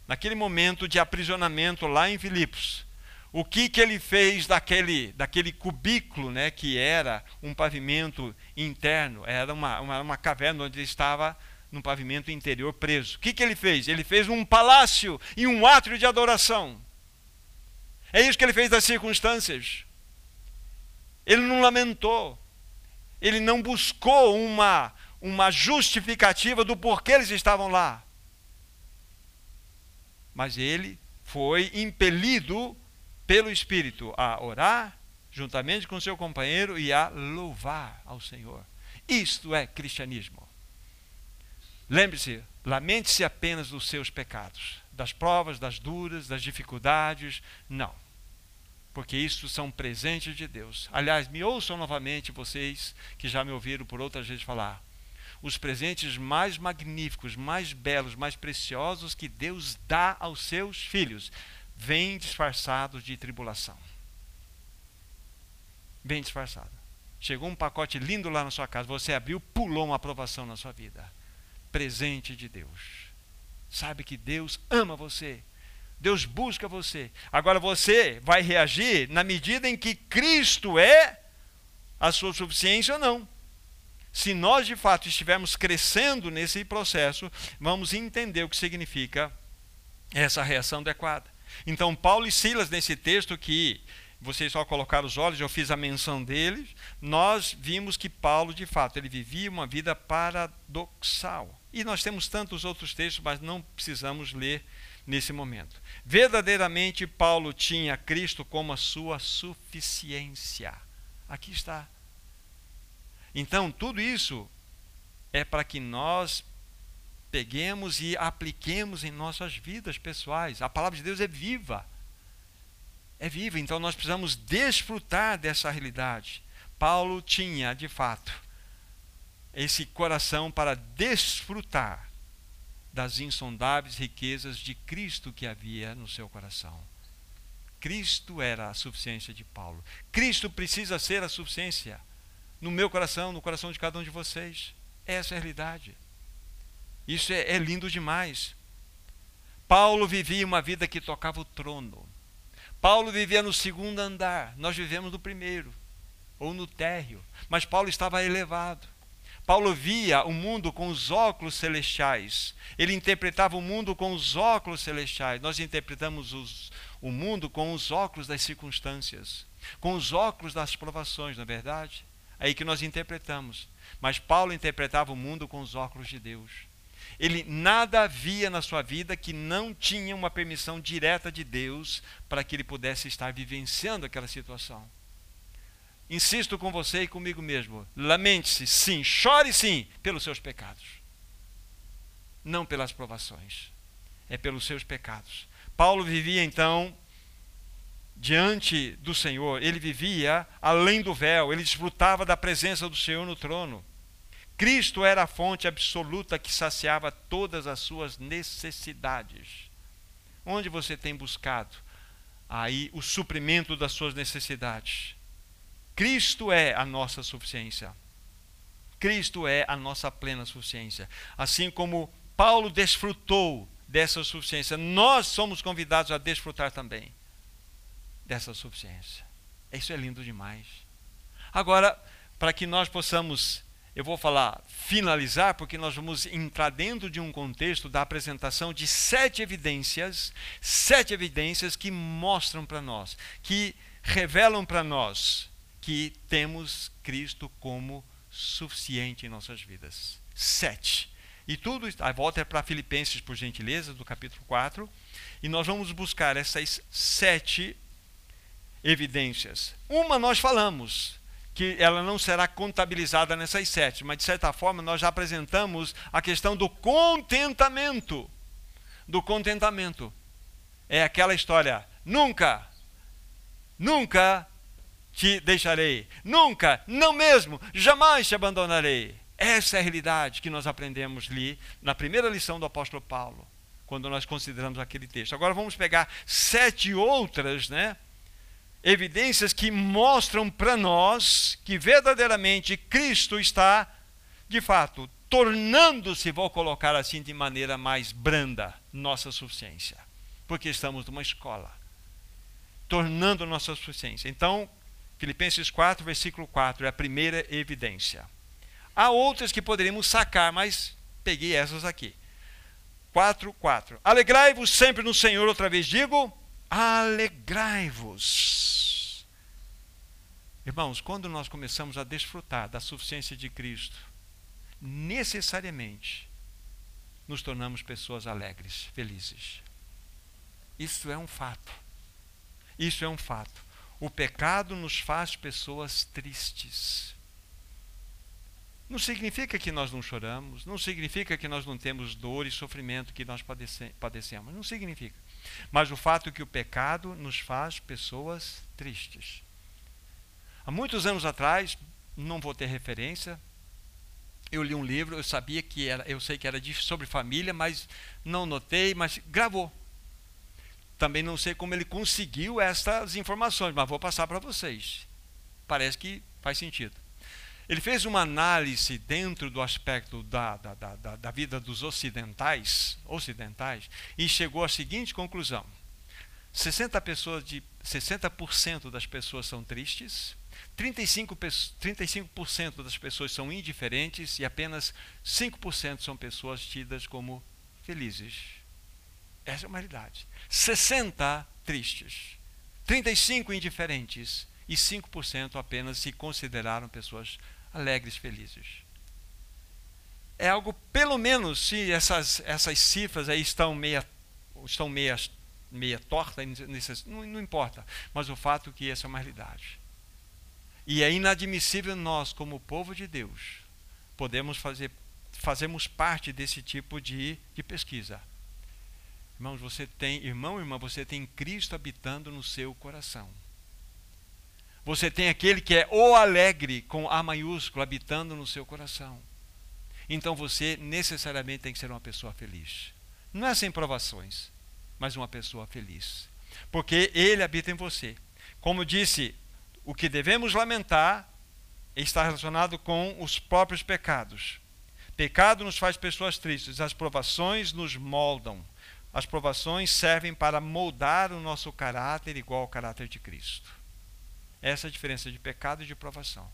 naquele momento de aprisionamento lá em Filipos, o que, que ele fez daquele, daquele cubículo, né, que era um pavimento interno, era uma, uma, uma caverna onde ele estava num pavimento interior preso. O que, que ele fez? Ele fez um palácio e um átrio de adoração. É isso que ele fez das circunstâncias. Ele não lamentou. Ele não buscou uma, uma justificativa do porquê eles estavam lá. Mas ele foi impelido pelo Espírito a orar, juntamente com seu companheiro, e a louvar ao Senhor. Isto é cristianismo. Lembre-se, lamente-se apenas dos seus pecados, das provas, das duras, das dificuldades. Não. Porque isso são presentes de Deus. Aliás, me ouçam novamente vocês que já me ouviram por outras vezes falar. Os presentes mais magníficos, mais belos, mais preciosos que Deus dá aos seus filhos vem disfarçado de tribulação. Bem disfarçado. Chegou um pacote lindo lá na sua casa, você abriu, pulou uma aprovação na sua vida. Presente de Deus. Sabe que Deus ama você. Deus busca você. Agora você vai reagir na medida em que Cristo é a sua suficiência ou não. Se nós de fato estivermos crescendo nesse processo, vamos entender o que significa essa reação adequada. Então, Paulo e Silas, nesse texto que vocês só colocaram os olhos, eu fiz a menção deles, nós vimos que Paulo, de fato, ele vivia uma vida paradoxal. E nós temos tantos outros textos, mas não precisamos ler nesse momento. Verdadeiramente, Paulo tinha Cristo como a sua suficiência. Aqui está. Então, tudo isso é para que nós peguemos e apliquemos em nossas vidas pessoais. A palavra de Deus é viva. É viva, então nós precisamos desfrutar dessa realidade. Paulo tinha, de fato, esse coração para desfrutar das insondáveis riquezas de Cristo que havia no seu coração. Cristo era a suficiência de Paulo. Cristo precisa ser a suficiência no meu coração, no coração de cada um de vocês. Essa é a realidade. Isso é, é lindo demais. Paulo vivia uma vida que tocava o trono. Paulo vivia no segundo andar, nós vivemos no primeiro, ou no térreo. Mas Paulo estava elevado. Paulo via o mundo com os óculos celestiais. Ele interpretava o mundo com os óculos celestiais. Nós interpretamos os, o mundo com os óculos das circunstâncias, com os óculos das provações, não é verdade? É aí que nós interpretamos. Mas Paulo interpretava o mundo com os óculos de Deus. Ele nada via na sua vida que não tinha uma permissão direta de Deus para que ele pudesse estar vivenciando aquela situação. Insisto com você e comigo mesmo. Lamente-se, sim, chore sim, pelos seus pecados. Não pelas provações. É pelos seus pecados. Paulo vivia então diante do Senhor, ele vivia além do véu, ele desfrutava da presença do Senhor no trono. Cristo era a fonte absoluta que saciava todas as suas necessidades. Onde você tem buscado aí o suprimento das suas necessidades? Cristo é a nossa suficiência. Cristo é a nossa plena suficiência. Assim como Paulo desfrutou dessa suficiência, nós somos convidados a desfrutar também dessa suficiência. Isso é lindo demais. Agora, para que nós possamos, eu vou falar finalizar, porque nós vamos entrar dentro de um contexto da apresentação de sete evidências, sete evidências que mostram para nós, que revelam para nós que temos Cristo como suficiente em nossas vidas. Sete. E tudo, a volta é para Filipenses, por gentileza, do capítulo 4. E nós vamos buscar essas sete evidências. Uma nós falamos, que ela não será contabilizada nessas sete, mas de certa forma nós já apresentamos a questão do contentamento. Do contentamento. É aquela história: nunca, nunca te deixarei. Nunca, não mesmo, jamais te abandonarei. Essa é a realidade que nós aprendemos ali na primeira lição do apóstolo Paulo, quando nós consideramos aquele texto. Agora vamos pegar sete outras, né? Evidências que mostram para nós que verdadeiramente Cristo está, de fato, tornando-se, vou colocar assim de maneira mais branda, nossa suficiência. Porque estamos numa escola. Tornando nossa suficiência. Então, Filipenses 4, versículo 4 é a primeira evidência. Há outras que poderíamos sacar, mas peguei essas aqui. 4, 4. Alegrai-vos sempre no Senhor, outra vez digo, alegrai-vos. Irmãos, quando nós começamos a desfrutar da suficiência de Cristo, necessariamente nos tornamos pessoas alegres, felizes. Isso é um fato. Isso é um fato. O pecado nos faz pessoas tristes. Não significa que nós não choramos, não significa que nós não temos dor e sofrimento que nós padecemos, não significa. Mas o fato é que o pecado nos faz pessoas tristes. Há muitos anos atrás, não vou ter referência, eu li um livro, eu sabia que era, eu sei que era sobre família, mas não notei, mas gravou. Também não sei como ele conseguiu essas informações, mas vou passar para vocês. Parece que faz sentido. Ele fez uma análise dentro do aspecto da, da, da, da vida dos ocidentais, ocidentais e chegou à seguinte conclusão: 60 pessoas de 60% das pessoas são tristes, 35%, 35 das pessoas são indiferentes e apenas 5% são pessoas tidas como felizes. Essa é uma realidade. 60 tristes, 35 indiferentes e 5% apenas se consideraram pessoas alegres, felizes. É algo, pelo menos, se essas, essas cifras aí estão meia, estão meia, meia torta, não, não importa, mas o fato é que essa é uma realidade. E é inadmissível nós, como povo de Deus, podemos fazer, fazemos parte desse tipo de, de pesquisa. Irmãos, você tem, irmão e irmã, você tem Cristo habitando no seu coração. Você tem aquele que é o alegre com A maiúsculo habitando no seu coração. Então você necessariamente tem que ser uma pessoa feliz. Não é sem provações, mas uma pessoa feliz. Porque ele habita em você. Como disse, o que devemos lamentar está relacionado com os próprios pecados. Pecado nos faz pessoas tristes, as provações nos moldam. As provações servem para moldar o nosso caráter igual ao caráter de Cristo. Essa é a diferença de pecado e de provação.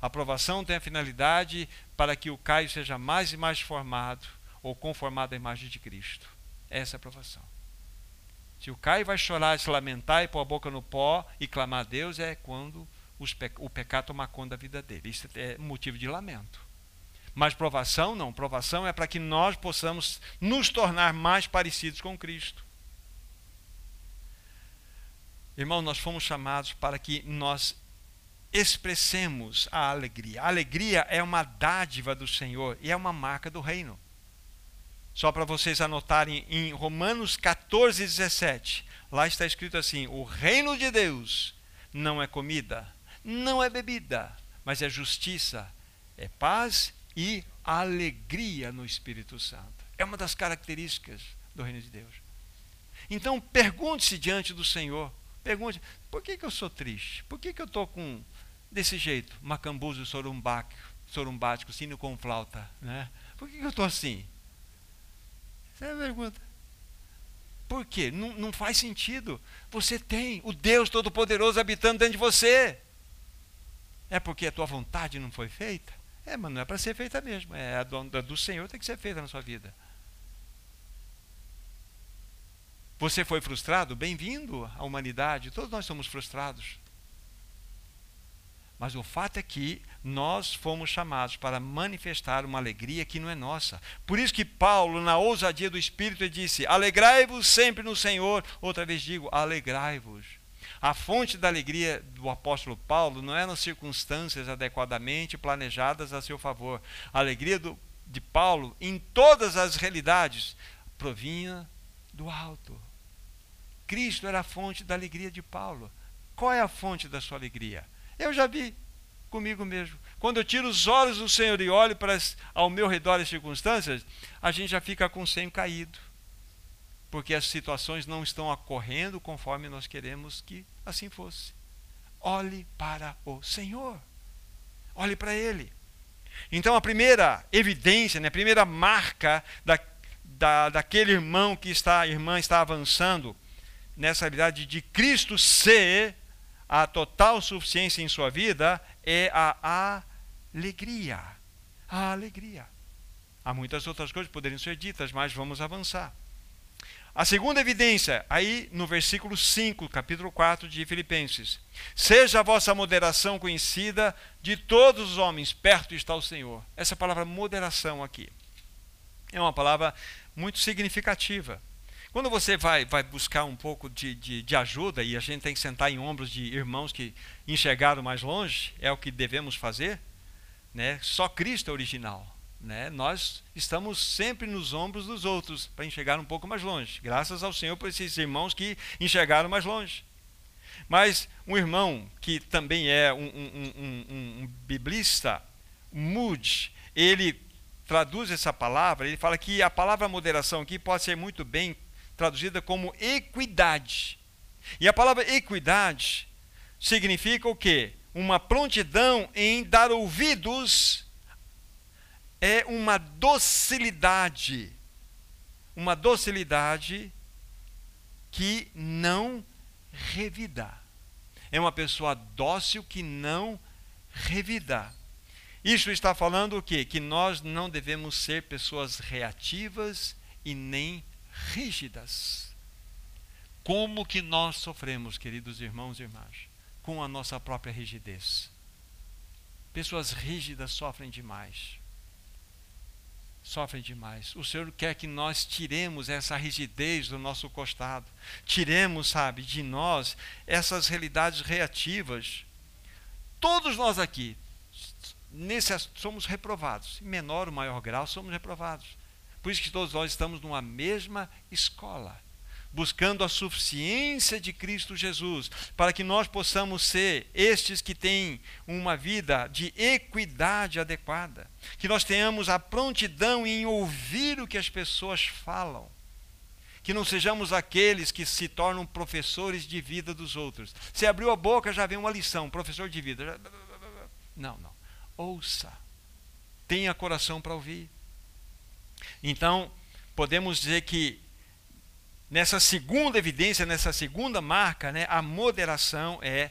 A provação tem a finalidade para que o Caio seja mais e mais formado ou conformado à imagem de Cristo. Essa é a provação. Se o Caio vai chorar, se lamentar e pôr a boca no pó e clamar a Deus, é quando o pecado toma conta da vida dele. Isso é motivo de lamento. Mas provação não. Provação é para que nós possamos nos tornar mais parecidos com Cristo. Irmão, nós fomos chamados para que nós expressemos a alegria. A alegria é uma dádiva do Senhor e é uma marca do reino. Só para vocês anotarem em Romanos 14, 17. Lá está escrito assim: O reino de Deus não é comida, não é bebida, mas é justiça, é paz e alegria no Espírito Santo. É uma das características do reino de Deus. Então, pergunte-se diante do Senhor. Pergunte: por que, que eu sou triste? Por que, que eu estou com desse jeito, macambuzo, sorumbático, sorumbático, sino com flauta? Né? Por que, que eu estou assim? Essa é a pergunta. Por quê? Não, não faz sentido. Você tem o Deus Todo-Poderoso habitando dentro de você. É porque a tua vontade não foi feita? É, mas não é para ser feita mesmo. É a do, do Senhor tem que ser feita na sua vida. Você foi frustrado? Bem-vindo à humanidade. Todos nós somos frustrados. Mas o fato é que nós fomos chamados para manifestar uma alegria que não é nossa. Por isso que Paulo, na ousadia do Espírito, disse: Alegrai-vos sempre no Senhor. Outra vez digo: alegrai-vos. A fonte da alegria do apóstolo Paulo não é nas circunstâncias adequadamente planejadas a seu favor. A alegria do, de Paulo, em todas as realidades, provinha do alto. Cristo era a fonte da alegria de Paulo. Qual é a fonte da sua alegria? Eu já vi comigo mesmo. Quando eu tiro os olhos do Senhor e olho para as, ao meu redor as circunstâncias, a gente já fica com o senho caído. Porque as situações não estão ocorrendo conforme nós queremos que assim fosse. Olhe para o Senhor. Olhe para Ele. Então a primeira evidência, né, a primeira marca da, da, daquele irmão que está, irmã está avançando nessa realidade de Cristo ser a total suficiência em sua vida é a alegria. A alegria. Há muitas outras coisas que poderiam ser ditas, mas vamos avançar. A segunda evidência, aí no versículo 5, capítulo 4 de Filipenses. Seja a vossa moderação conhecida de todos os homens, perto está o Senhor. Essa palavra moderação aqui é uma palavra muito significativa. Quando você vai, vai buscar um pouco de, de, de, ajuda, e a gente tem que sentar em ombros de irmãos que enxergaram mais longe, é o que devemos fazer, né? só Cristo é original. Né? Nós estamos sempre nos ombros dos outros para enxergar um pouco mais longe. Graças ao Senhor por esses irmãos que enxergaram mais longe. Mas um irmão que também é um, um, um, um biblista, Moody, ele traduz essa palavra, ele fala que a palavra moderação aqui pode ser muito bem traduzida como equidade. E a palavra equidade significa o quê? Uma prontidão em dar ouvidos é uma docilidade. Uma docilidade que não revida. É uma pessoa dócil que não revida. Isso está falando o quê? Que nós não devemos ser pessoas reativas e nem rígidas. Como que nós sofremos, queridos irmãos e irmãs, com a nossa própria rigidez? Pessoas rígidas sofrem demais. Sofrem demais. O Senhor quer que nós tiremos essa rigidez do nosso costado. Tiremos, sabe, de nós essas realidades reativas. Todos nós aqui, nesse, somos reprovados. Em menor ou maior grau, somos reprovados. Por isso que todos nós estamos numa mesma escola, buscando a suficiência de Cristo Jesus, para que nós possamos ser estes que têm uma vida de equidade adequada, que nós tenhamos a prontidão em ouvir o que as pessoas falam que não sejamos aqueles que se tornam professores de vida dos outros. Se abriu a boca, já vem uma lição, professor de vida. Não, não. Ouça. Tenha coração para ouvir. Então, podemos dizer que nessa segunda evidência, nessa segunda marca, né, a moderação é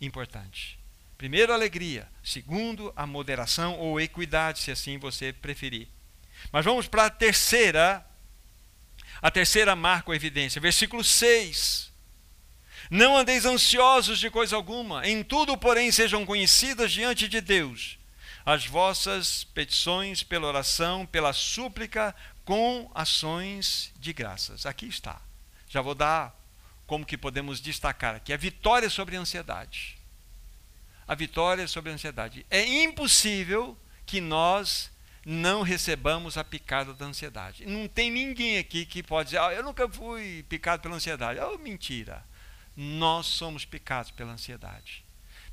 importante. Primeiro, alegria. Segundo, a moderação ou equidade, se assim você preferir. Mas vamos para a terceira, a terceira marca ou evidência. Versículo 6. Não andeis ansiosos de coisa alguma, em tudo, porém, sejam conhecidas diante de Deus as vossas petições pela oração, pela súplica, com ações de graças. Aqui está. Já vou dar como que podemos destacar aqui a vitória sobre a ansiedade. A vitória sobre a ansiedade. É impossível que nós não recebamos a picada da ansiedade. Não tem ninguém aqui que pode dizer, ah, eu nunca fui picado pela ansiedade. Oh, mentira. Nós somos picados pela ansiedade.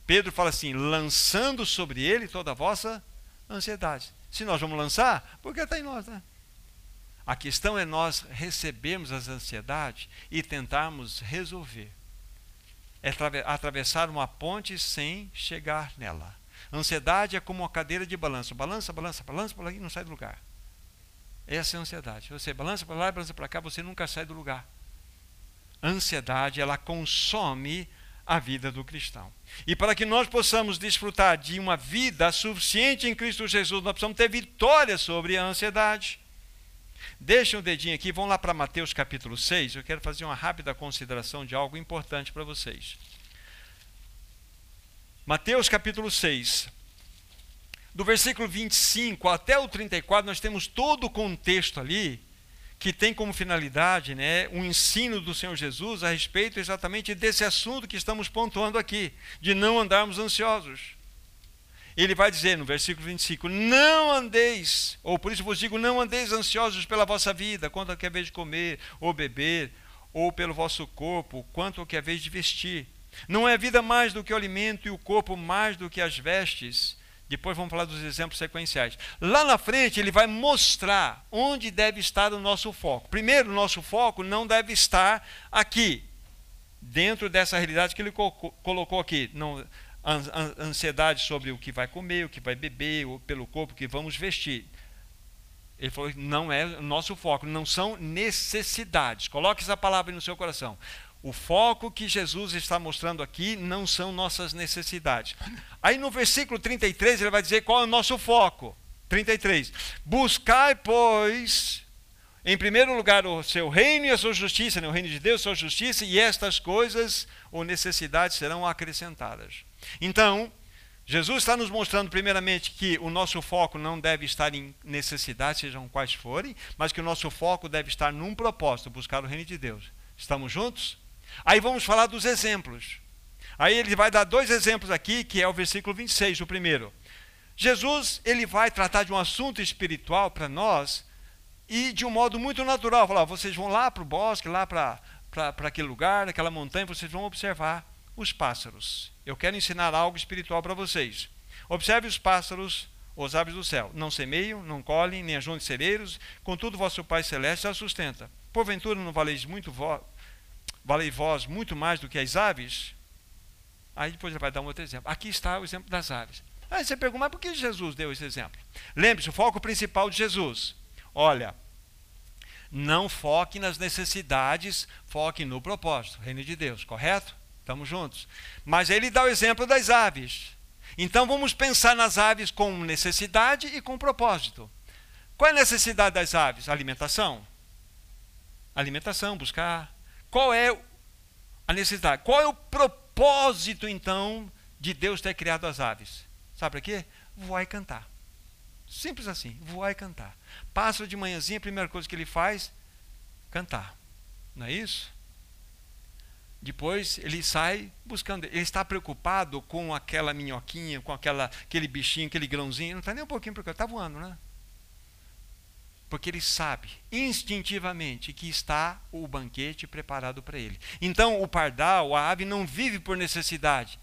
Pedro fala assim: lançando sobre ele toda a vossa ansiedade. Se nós vamos lançar, porque está em nós, né? A questão é nós recebermos as ansiedades e tentarmos resolver. É atravessar uma ponte sem chegar nela. Ansiedade é como uma cadeira de balanço. Balança, balança, balança, balança e não sai do lugar. Essa é a ansiedade. Você balança para lá, balança para cá, você nunca sai do lugar. Ansiedade, ela consome a vida do cristão. E para que nós possamos desfrutar de uma vida suficiente em Cristo Jesus, nós precisamos ter vitória sobre a ansiedade. Deixa um dedinho aqui, vamos lá para Mateus capítulo 6. Eu quero fazer uma rápida consideração de algo importante para vocês. Mateus capítulo 6. Do versículo 25 até o 34, nós temos todo o contexto ali que tem como finalidade né, um ensino do Senhor Jesus a respeito exatamente desse assunto que estamos pontuando aqui, de não andarmos ansiosos. Ele vai dizer no versículo 25: Não andeis, ou por isso vos digo, não andeis ansiosos pela vossa vida, quanto ao que é vez de comer ou beber, ou pelo vosso corpo, quanto ao que é vez de vestir. Não é a vida mais do que o alimento e o corpo mais do que as vestes. Depois vamos falar dos exemplos sequenciais. Lá na frente, ele vai mostrar onde deve estar o nosso foco. Primeiro, o nosso foco não deve estar aqui, dentro dessa realidade que ele colocou aqui. Não, ansiedade sobre o que vai comer, o que vai beber, ou pelo corpo que vamos vestir. Ele falou não é o nosso foco, não são necessidades. Coloque essa palavra no seu coração. O foco que Jesus está mostrando aqui não são nossas necessidades. Aí no versículo 33 ele vai dizer qual é o nosso foco. 33. Buscai, pois, em primeiro lugar o seu reino e a sua justiça, né? o reino de Deus, a sua justiça, e estas coisas ou necessidades serão acrescentadas. Então, Jesus está nos mostrando, primeiramente, que o nosso foco não deve estar em necessidades, sejam quais forem, mas que o nosso foco deve estar num propósito, buscar o reino de Deus. Estamos juntos? Aí vamos falar dos exemplos. Aí ele vai dar dois exemplos aqui, que é o versículo 26, o primeiro. Jesus, ele vai tratar de um assunto espiritual para nós e de um modo muito natural. Falar, vocês vão lá para o bosque, lá para aquele lugar, aquela montanha, vocês vão observar os pássaros. Eu quero ensinar algo espiritual para vocês. Observe os pássaros, os aves do céu. Não semeiam, não colhem, nem ajuntam celeiros, contudo vosso Pai Celeste a sustenta. Porventura não valeis muito vós valei vós muito mais do que as aves? Aí depois ele vai dar um outro exemplo. Aqui está o exemplo das aves. Aí você pergunta, mas por que Jesus deu esse exemplo? Lembre-se, o foco principal de Jesus. Olha, não foque nas necessidades, foque no propósito, reino de Deus, correto? Estamos juntos. Mas ele dá o exemplo das aves. Então vamos pensar nas aves com necessidade e com propósito. Qual é a necessidade das aves? Alimentação. Alimentação, buscar qual é a necessidade? Qual é o propósito, então, de Deus ter criado as aves? Sabe para quê? Voar e cantar. Simples assim, voar e cantar. Pássaro de manhãzinha, a primeira coisa que ele faz, cantar. Não é isso? Depois ele sai buscando. Ele está preocupado com aquela minhoquinha, com aquela, aquele bichinho, aquele grãozinho. Não está nem um pouquinho preocupado. Está voando, né? porque ele sabe instintivamente que está o banquete preparado para ele. Então, o pardal, a ave, não vive por necessidade,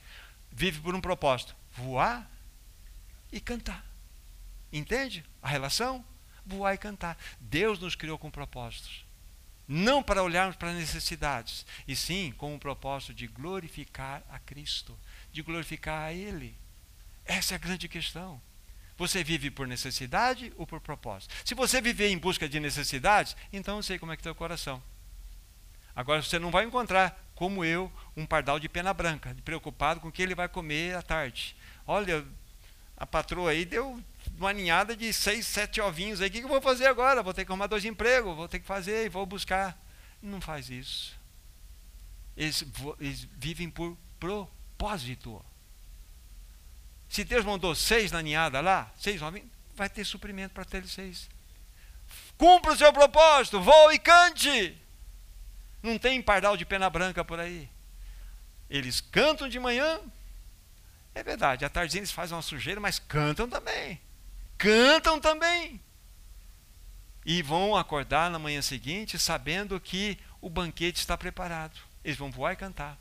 vive por um propósito: voar e cantar. Entende a relação? Voar e cantar. Deus nos criou com propósitos. Não para olharmos para necessidades, e sim com o propósito de glorificar a Cristo, de glorificar a Ele. Essa é a grande questão. Você vive por necessidade ou por propósito? Se você viver em busca de necessidades, então eu sei como é que está o coração. Agora você não vai encontrar, como eu, um pardal de pena branca, preocupado com o que ele vai comer à tarde. Olha, a patroa aí deu uma ninhada de seis, sete ovinhos aí. O que eu vou fazer agora? Vou ter que arrumar dois empregos, vou ter que fazer e vou buscar. Não faz isso. Eles, eles vivem por propósito. Se Deus mandou seis na ninhada lá, seis ovinhos, vai ter suprimento para ter seis. Cumpra o seu propósito, voe e cante. Não tem pardal de pena branca por aí. Eles cantam de manhã, é verdade, à tarde eles fazem uma sujeira, mas cantam também. Cantam também. E vão acordar na manhã seguinte sabendo que o banquete está preparado. Eles vão voar e cantar.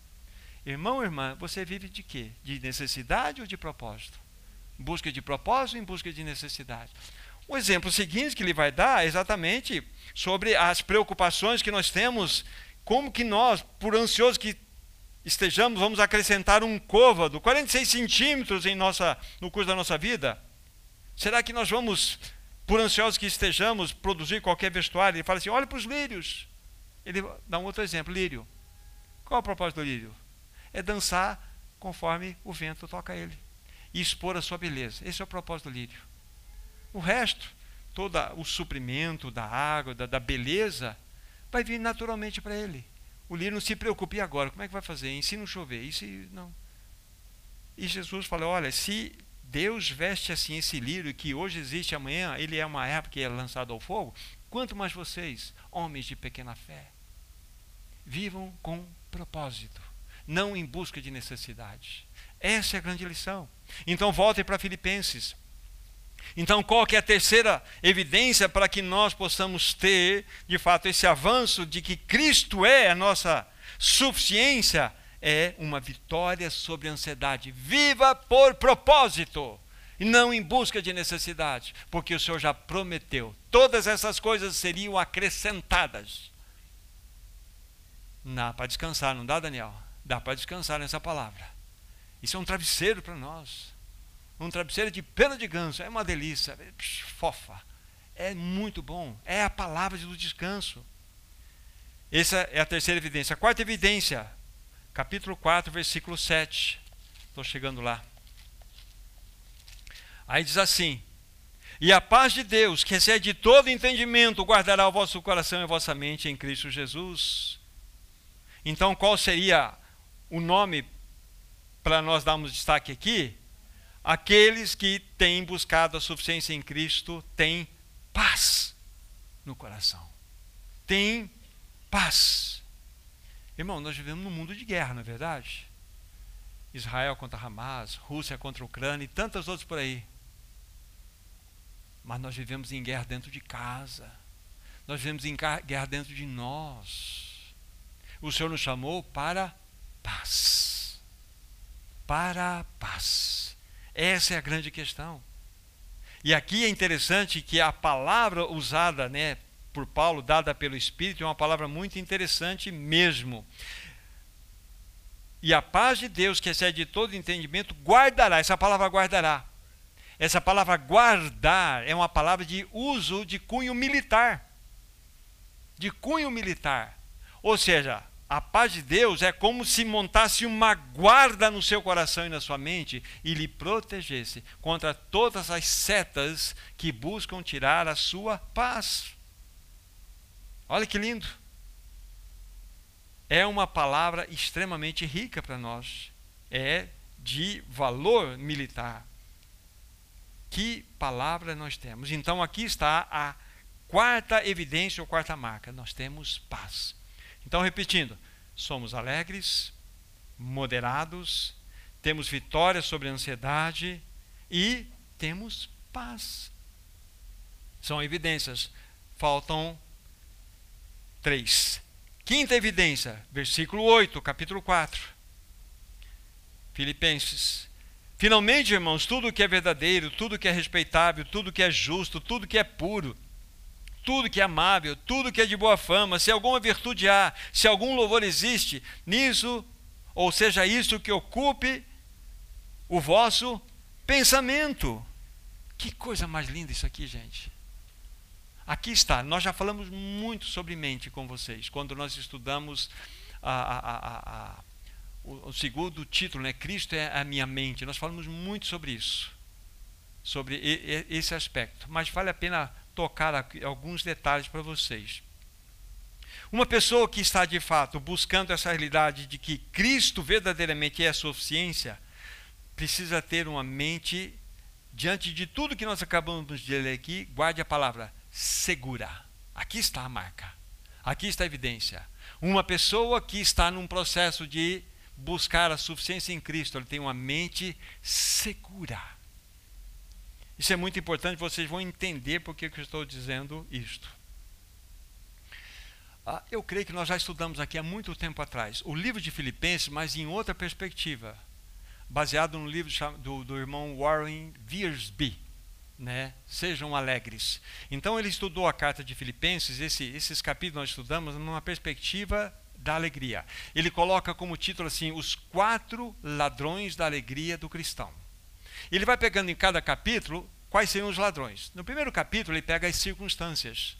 Irmão, irmã, você vive de quê? De necessidade ou de propósito? Busca de propósito em busca de necessidade? O exemplo seguinte que ele vai dar é exatamente sobre as preocupações que nós temos, como que nós, por ansiosos que estejamos, vamos acrescentar um côvado, 46 centímetros em nossa, no curso da nossa vida? Será que nós vamos, por ansiosos que estejamos, produzir qualquer vestuário? Ele fala assim: olha para os lírios. Ele dá um outro exemplo: lírio. Qual é o propósito do lírio? É dançar conforme o vento toca ele e expor a sua beleza. Esse é o propósito do lírio. O resto, todo o suprimento da água, da, da beleza, vai vir naturalmente para ele. O lírio não se preocupe agora, como é que vai fazer? Ensina a chover. E se não? E Jesus fala: olha, se Deus veste assim esse lírio que hoje existe amanhã, ele é uma época que é lançado ao fogo, quanto mais vocês, homens de pequena fé, vivam com propósito, não em busca de necessidade. Essa é a grande lição. Então voltem para Filipenses. Então, qual que é a terceira evidência para que nós possamos ter, de fato, esse avanço de que Cristo é a nossa suficiência? É uma vitória sobre a ansiedade. Viva por propósito e não em busca de necessidade, porque o Senhor já prometeu. Todas essas coisas seriam acrescentadas. Dá para descansar, não dá, Daniel? Dá para descansar nessa palavra. Isso é um travesseiro para nós um travesseiro de pena de ganso, é uma delícia, é fofa, é muito bom, é a palavra do descanso. Essa é a terceira evidência. A quarta evidência, capítulo 4, versículo 7. Estou chegando lá. Aí diz assim: E a paz de Deus, que excede todo entendimento, guardará o vosso coração e a vossa mente em Cristo Jesus. Então, qual seria o nome para nós darmos destaque aqui? Aqueles que têm buscado a suficiência em Cristo têm paz no coração. Tem paz. Irmão, nós vivemos num mundo de guerra, não é verdade? Israel contra Hamas, Rússia contra a Ucrânia e tantas outras por aí. Mas nós vivemos em guerra dentro de casa. Nós vivemos em guerra dentro de nós. O Senhor nos chamou para paz. Para paz. Essa é a grande questão. E aqui é interessante que a palavra usada né, por Paulo, dada pelo Espírito, é uma palavra muito interessante mesmo. E a paz de Deus, que excede todo entendimento, guardará. Essa palavra guardará. Essa palavra guardar é uma palavra de uso de cunho militar. De cunho militar. Ou seja, a paz de Deus é como se montasse uma guarda no seu coração e na sua mente e lhe protegesse contra todas as setas que buscam tirar a sua paz. Olha que lindo. É uma palavra extremamente rica para nós. É de valor militar. Que palavra nós temos? Então aqui está a quarta evidência ou quarta marca. Nós temos paz. Então, repetindo, somos alegres, moderados, temos vitória sobre a ansiedade e temos paz. São evidências. Faltam três. Quinta evidência, versículo 8, capítulo 4. Filipenses. Finalmente, irmãos, tudo que é verdadeiro, tudo que é respeitável, tudo que é justo, tudo que é puro, tudo que é amável, tudo que é de boa fama, se alguma virtude há, se algum louvor existe, nisso, ou seja, isso que ocupe o vosso pensamento. Que coisa mais linda isso aqui, gente. Aqui está, nós já falamos muito sobre mente com vocês, quando nós estudamos a, a, a, o, o, segundo título, né? Cristo é a minha mente. Nós falamos muito sobre isso, sobre e, e, esse aspecto. Mas vale a pena tocar aqui, alguns detalhes para vocês. Uma pessoa que está de fato buscando essa realidade de que Cristo verdadeiramente é a suficiência, precisa ter uma mente diante de tudo que nós acabamos de ler aqui, guarde a palavra segura. Aqui está a marca. Aqui está a evidência. Uma pessoa que está num processo de buscar a suficiência em Cristo, ela tem uma mente segura. Isso é muito importante, vocês vão entender por que eu estou dizendo isto. Ah, eu creio que nós já estudamos aqui há muito tempo atrás o livro de Filipenses, mas em outra perspectiva, baseado no livro do, do irmão Warren Wiersbe né? Sejam alegres. Então ele estudou a carta de Filipenses, esse, esses capítulos nós estudamos numa perspectiva da alegria. Ele coloca como título assim: os quatro ladrões da alegria do cristão. Ele vai pegando em cada capítulo quais seriam os ladrões. No primeiro capítulo ele pega as circunstâncias.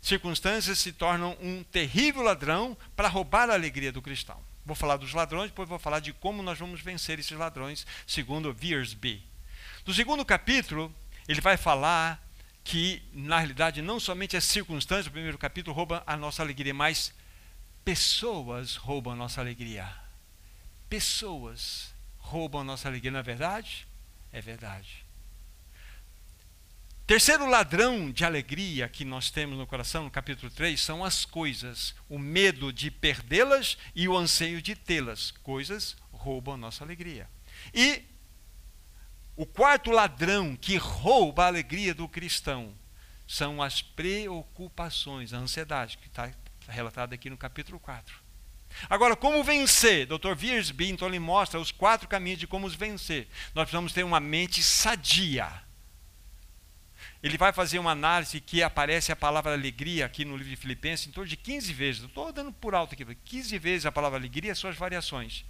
Circunstâncias se tornam um terrível ladrão para roubar a alegria do cristão. Vou falar dos ladrões, depois vou falar de como nós vamos vencer esses ladrões, segundo Wiersbe. No segundo capítulo, ele vai falar que, na realidade, não somente as circunstâncias, o primeiro capítulo rouba a nossa alegria, mas pessoas roubam a nossa alegria. Pessoas roubam a nossa alegria, não é verdade? É verdade. Terceiro ladrão de alegria que nós temos no coração, no capítulo 3, são as coisas. O medo de perdê-las e o anseio de tê-las. Coisas roubam a nossa alegria. E o quarto ladrão que rouba a alegria do cristão são as preocupações, a ansiedade, que está relatada aqui no capítulo 4. Agora, como vencer? Dr. Wiersbe, então, ele mostra os quatro caminhos de como vencer. Nós precisamos ter uma mente sadia. Ele vai fazer uma análise que aparece a palavra alegria aqui no livro de Filipenses em torno de 15 vezes. Estou dando por alto aqui, 15 vezes a palavra alegria e suas variações.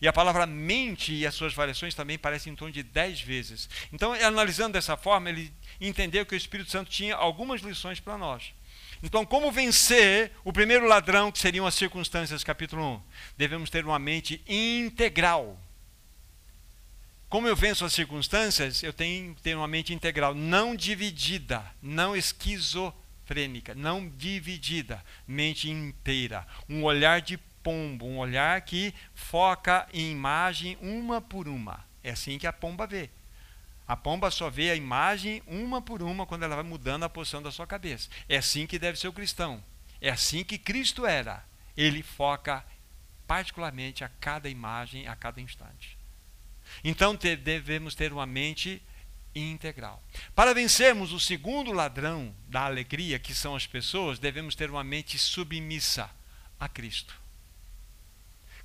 E a palavra mente e as suas variações também parecem em torno de dez vezes. Então, analisando dessa forma, ele entendeu que o Espírito Santo tinha algumas lições para nós. Então, como vencer o primeiro ladrão, que seriam as circunstâncias, capítulo 1? Devemos ter uma mente integral. Como eu venço as circunstâncias, eu tenho que ter uma mente integral, não dividida, não esquizofrênica, não dividida, mente inteira, um olhar de pombo, um olhar que foca em imagem uma por uma. É assim que a pomba vê. A pomba só vê a imagem uma por uma quando ela vai mudando a posição da sua cabeça. É assim que deve ser o cristão. É assim que Cristo era. Ele foca particularmente a cada imagem, a cada instante. Então devemos ter uma mente integral. Para vencermos o segundo ladrão da alegria, que são as pessoas, devemos ter uma mente submissa a Cristo.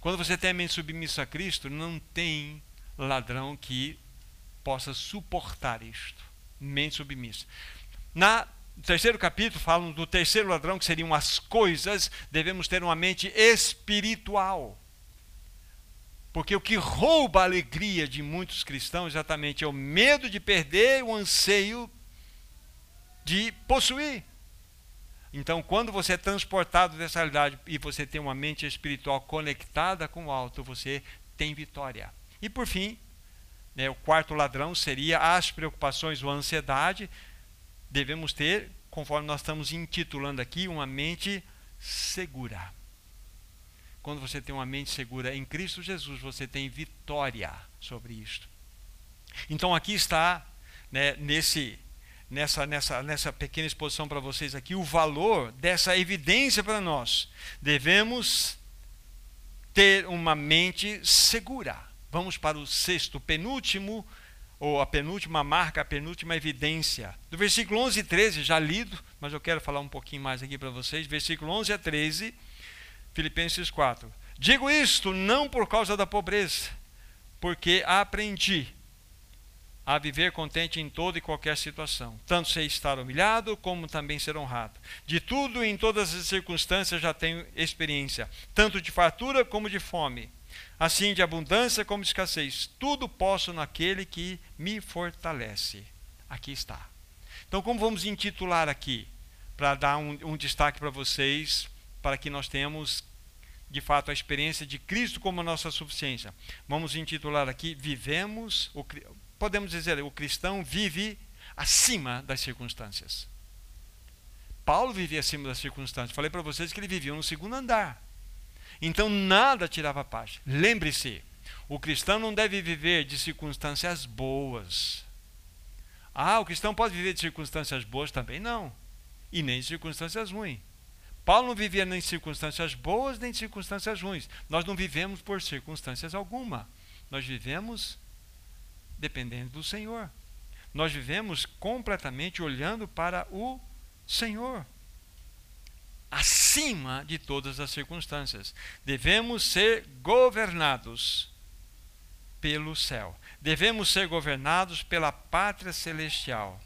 Quando você tem a mente submissa a Cristo, não tem ladrão que possa suportar isto. Mente submissa. Na terceiro capítulo, falam do terceiro ladrão, que seriam as coisas, devemos ter uma mente espiritual. Porque o que rouba a alegria de muitos cristãos exatamente é o medo de perder, o anseio de possuir. Então, quando você é transportado dessa realidade e você tem uma mente espiritual conectada com o alto, você tem vitória. E por fim, né, o quarto ladrão seria as preocupações ou a ansiedade. Devemos ter, conforme nós estamos intitulando aqui, uma mente segura. Quando você tem uma mente segura em Cristo Jesus, você tem vitória sobre isto. Então aqui está, né, nesse nessa, nessa, nessa pequena exposição para vocês aqui o valor dessa evidência para nós. Devemos ter uma mente segura. Vamos para o sexto, penúltimo, ou a penúltima marca, a penúltima evidência. Do versículo 11 e 13, já lido, mas eu quero falar um pouquinho mais aqui para vocês. Versículo 11 a 13, Filipenses 4. Digo isto não por causa da pobreza, porque aprendi a viver contente em toda e qualquer situação, tanto ser estar humilhado como também ser honrado. De tudo e em todas as circunstâncias já tenho experiência, tanto de fartura como de fome, assim de abundância como de escassez. Tudo posso naquele que me fortalece. Aqui está. Então, como vamos intitular aqui, para dar um, um destaque para vocês, para que nós tenhamos de fato a experiência de Cristo como nossa suficiência. Vamos intitular aqui Vivemos o podemos dizer, o cristão vive acima das circunstâncias. Paulo vivia acima das circunstâncias. Falei para vocês que ele vivia no segundo andar. Então nada tirava paz. Lembre-se, o cristão não deve viver de circunstâncias boas. Ah, o cristão pode viver de circunstâncias boas também? Não. E nem de circunstâncias ruins. Paulo não vivia nem de circunstâncias boas nem de circunstâncias ruins. Nós não vivemos por circunstâncias alguma. Nós vivemos dependendo do Senhor. Nós vivemos completamente olhando para o Senhor, acima de todas as circunstâncias. Devemos ser governados pelo céu. Devemos ser governados pela pátria celestial.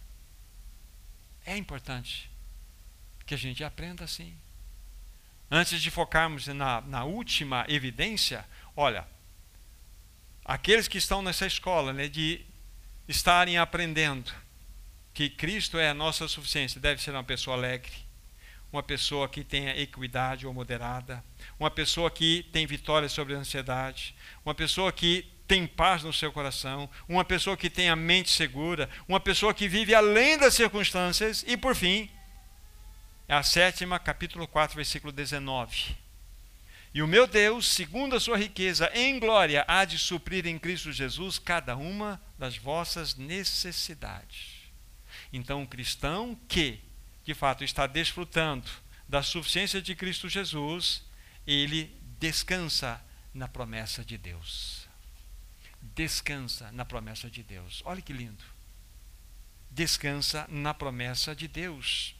É importante que a gente aprenda assim. Antes de focarmos na, na última evidência, olha, aqueles que estão nessa escola, né, de estarem aprendendo que Cristo é a nossa suficiência, deve ser uma pessoa alegre, uma pessoa que tenha equidade ou moderada, uma pessoa que tem vitória sobre a ansiedade, uma pessoa que tem paz no seu coração, uma pessoa que tem a mente segura, uma pessoa que vive além das circunstâncias e, por fim, é a sétima, capítulo 4, versículo 19 e o meu Deus, segundo a sua riqueza em glória, há de suprir em Cristo Jesus cada uma das vossas necessidades. Então, um cristão que, de fato, está desfrutando da suficiência de Cristo Jesus, ele descansa na promessa de Deus. Descansa na promessa de Deus. Olha que lindo. Descansa na promessa de Deus.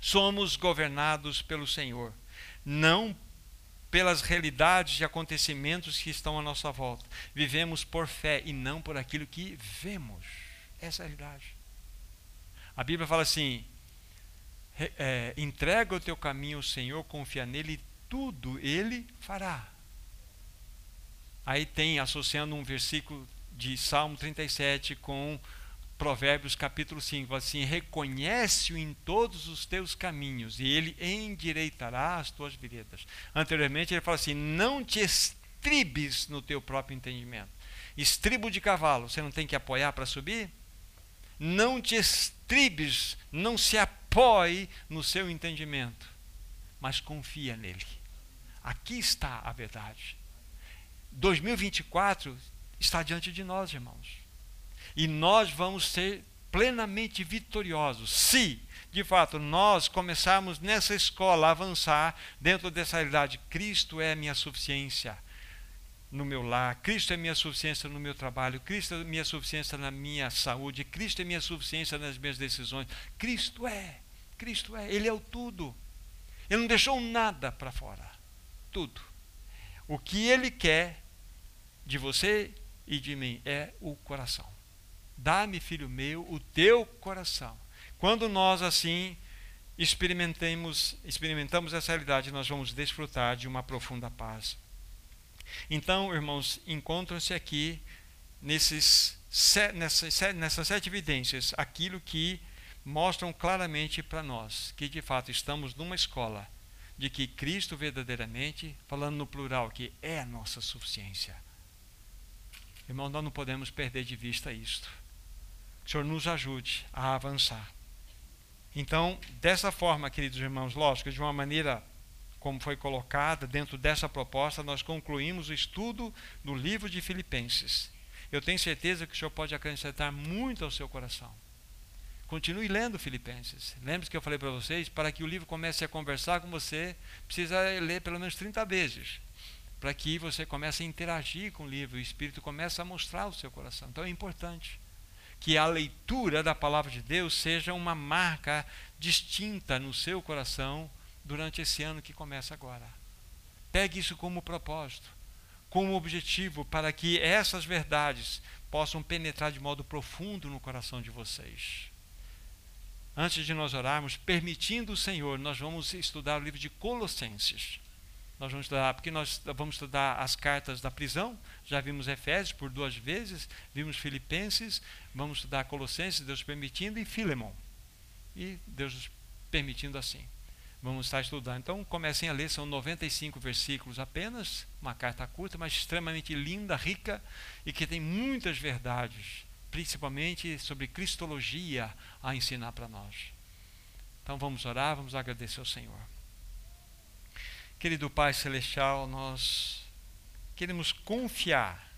Somos governados pelo Senhor, não pelas realidades e acontecimentos que estão à nossa volta. Vivemos por fé e não por aquilo que vemos. Essa é a realidade. A Bíblia fala assim: é, entrega o teu caminho ao Senhor, confia nele e tudo ele fará. Aí tem, associando um versículo de Salmo 37 com Provérbios capítulo 5, assim: reconhece-o em todos os teus caminhos, e ele endireitará as tuas veredas. Anteriormente ele fala assim: não te estribes no teu próprio entendimento. Estribo de cavalo, você não tem que apoiar para subir? Não te estribes, não se apoie no seu entendimento, mas confia nele. Aqui está a verdade. 2024 está diante de nós, irmãos. E nós vamos ser plenamente vitoriosos se, de fato, nós começarmos nessa escola a avançar dentro dessa realidade. Cristo é minha suficiência no meu lar, Cristo é minha suficiência no meu trabalho, Cristo é minha suficiência na minha saúde, Cristo é minha suficiência nas minhas decisões. Cristo é, Cristo é, Ele é o tudo. Ele não deixou nada para fora. Tudo. O que Ele quer de você e de mim é o coração. Dá-me, filho meu, o teu coração. Quando nós assim experimentemos, experimentamos essa realidade, nós vamos desfrutar de uma profunda paz. Então, irmãos, encontram-se aqui nesses, nessas, nessas sete evidências aquilo que mostram claramente para nós que de fato estamos numa escola de que Cristo verdadeiramente, falando no plural, que é a nossa suficiência. Irmãos, nós não podemos perder de vista isto. Senhor nos ajude a avançar. Então, dessa forma, queridos irmãos, lógico, de uma maneira como foi colocada dentro dessa proposta, nós concluímos o estudo do livro de Filipenses. Eu tenho certeza que o Senhor pode acrescentar muito ao seu coração. Continue lendo Filipenses. Lembre-se que eu falei para vocês, para que o livro comece a conversar com você, precisa ler pelo menos 30 vezes. Para que você comece a interagir com o livro, o Espírito comece a mostrar o seu coração. Então é importante que a leitura da palavra de Deus seja uma marca distinta no seu coração durante esse ano que começa agora. Pegue isso como propósito, como objetivo, para que essas verdades possam penetrar de modo profundo no coração de vocês. Antes de nós orarmos, permitindo o Senhor, nós vamos estudar o livro de Colossenses. Nós vamos estudar, porque nós vamos estudar as cartas da prisão, já vimos Efésios por duas vezes, vimos Filipenses, vamos estudar Colossenses, Deus permitindo, e Filemon. E Deus permitindo assim. Vamos estar estudando. Então comecem a ler, são 95 versículos apenas, uma carta curta, mas extremamente linda, rica e que tem muitas verdades, principalmente sobre cristologia, a ensinar para nós. Então vamos orar, vamos agradecer ao Senhor. Querido Pai Celestial, nós queremos confiar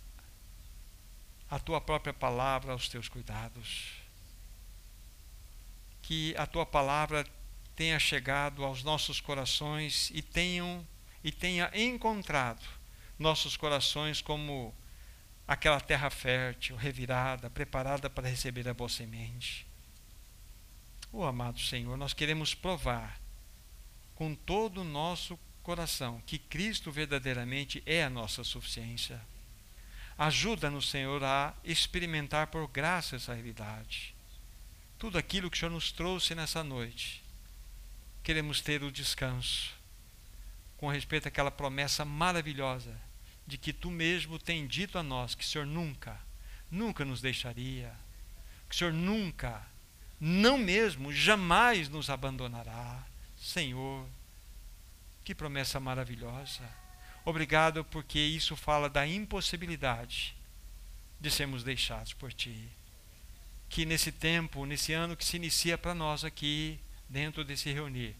a tua própria palavra aos teus cuidados. Que a tua palavra tenha chegado aos nossos corações e tenham e tenha encontrado nossos corações como aquela terra fértil, revirada, preparada para receber a boa semente. Oh, amado Senhor, nós queremos provar com todo o nosso coração que Cristo verdadeiramente é a nossa suficiência. Ajuda-nos, Senhor, a experimentar por graça essa realidade. Tudo aquilo que o Senhor nos trouxe nessa noite queremos ter o descanso com respeito àquela promessa maravilhosa de que tu mesmo tem dito a nós que o Senhor nunca, nunca nos deixaria, que o Senhor nunca, não mesmo, jamais nos abandonará. Senhor, que promessa maravilhosa. Obrigado porque isso fala da impossibilidade de sermos deixados por ti. Que nesse tempo, nesse ano que se inicia para nós aqui, dentro desse reunir,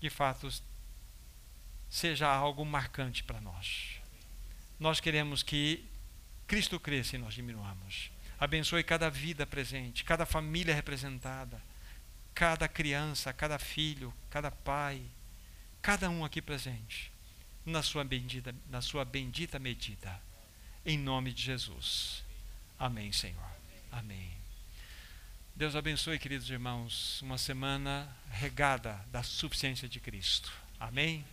de fato, seja algo marcante para nós. Nós queremos que Cristo cresça e nós diminuamos. Abençoe cada vida presente, cada família representada, cada criança, cada filho, cada pai, cada um aqui presente, na sua bendita, na sua bendita medida. Em nome de Jesus. Amém, Senhor. Amém. Deus abençoe, queridos irmãos, uma semana regada da suficiência de Cristo. Amém?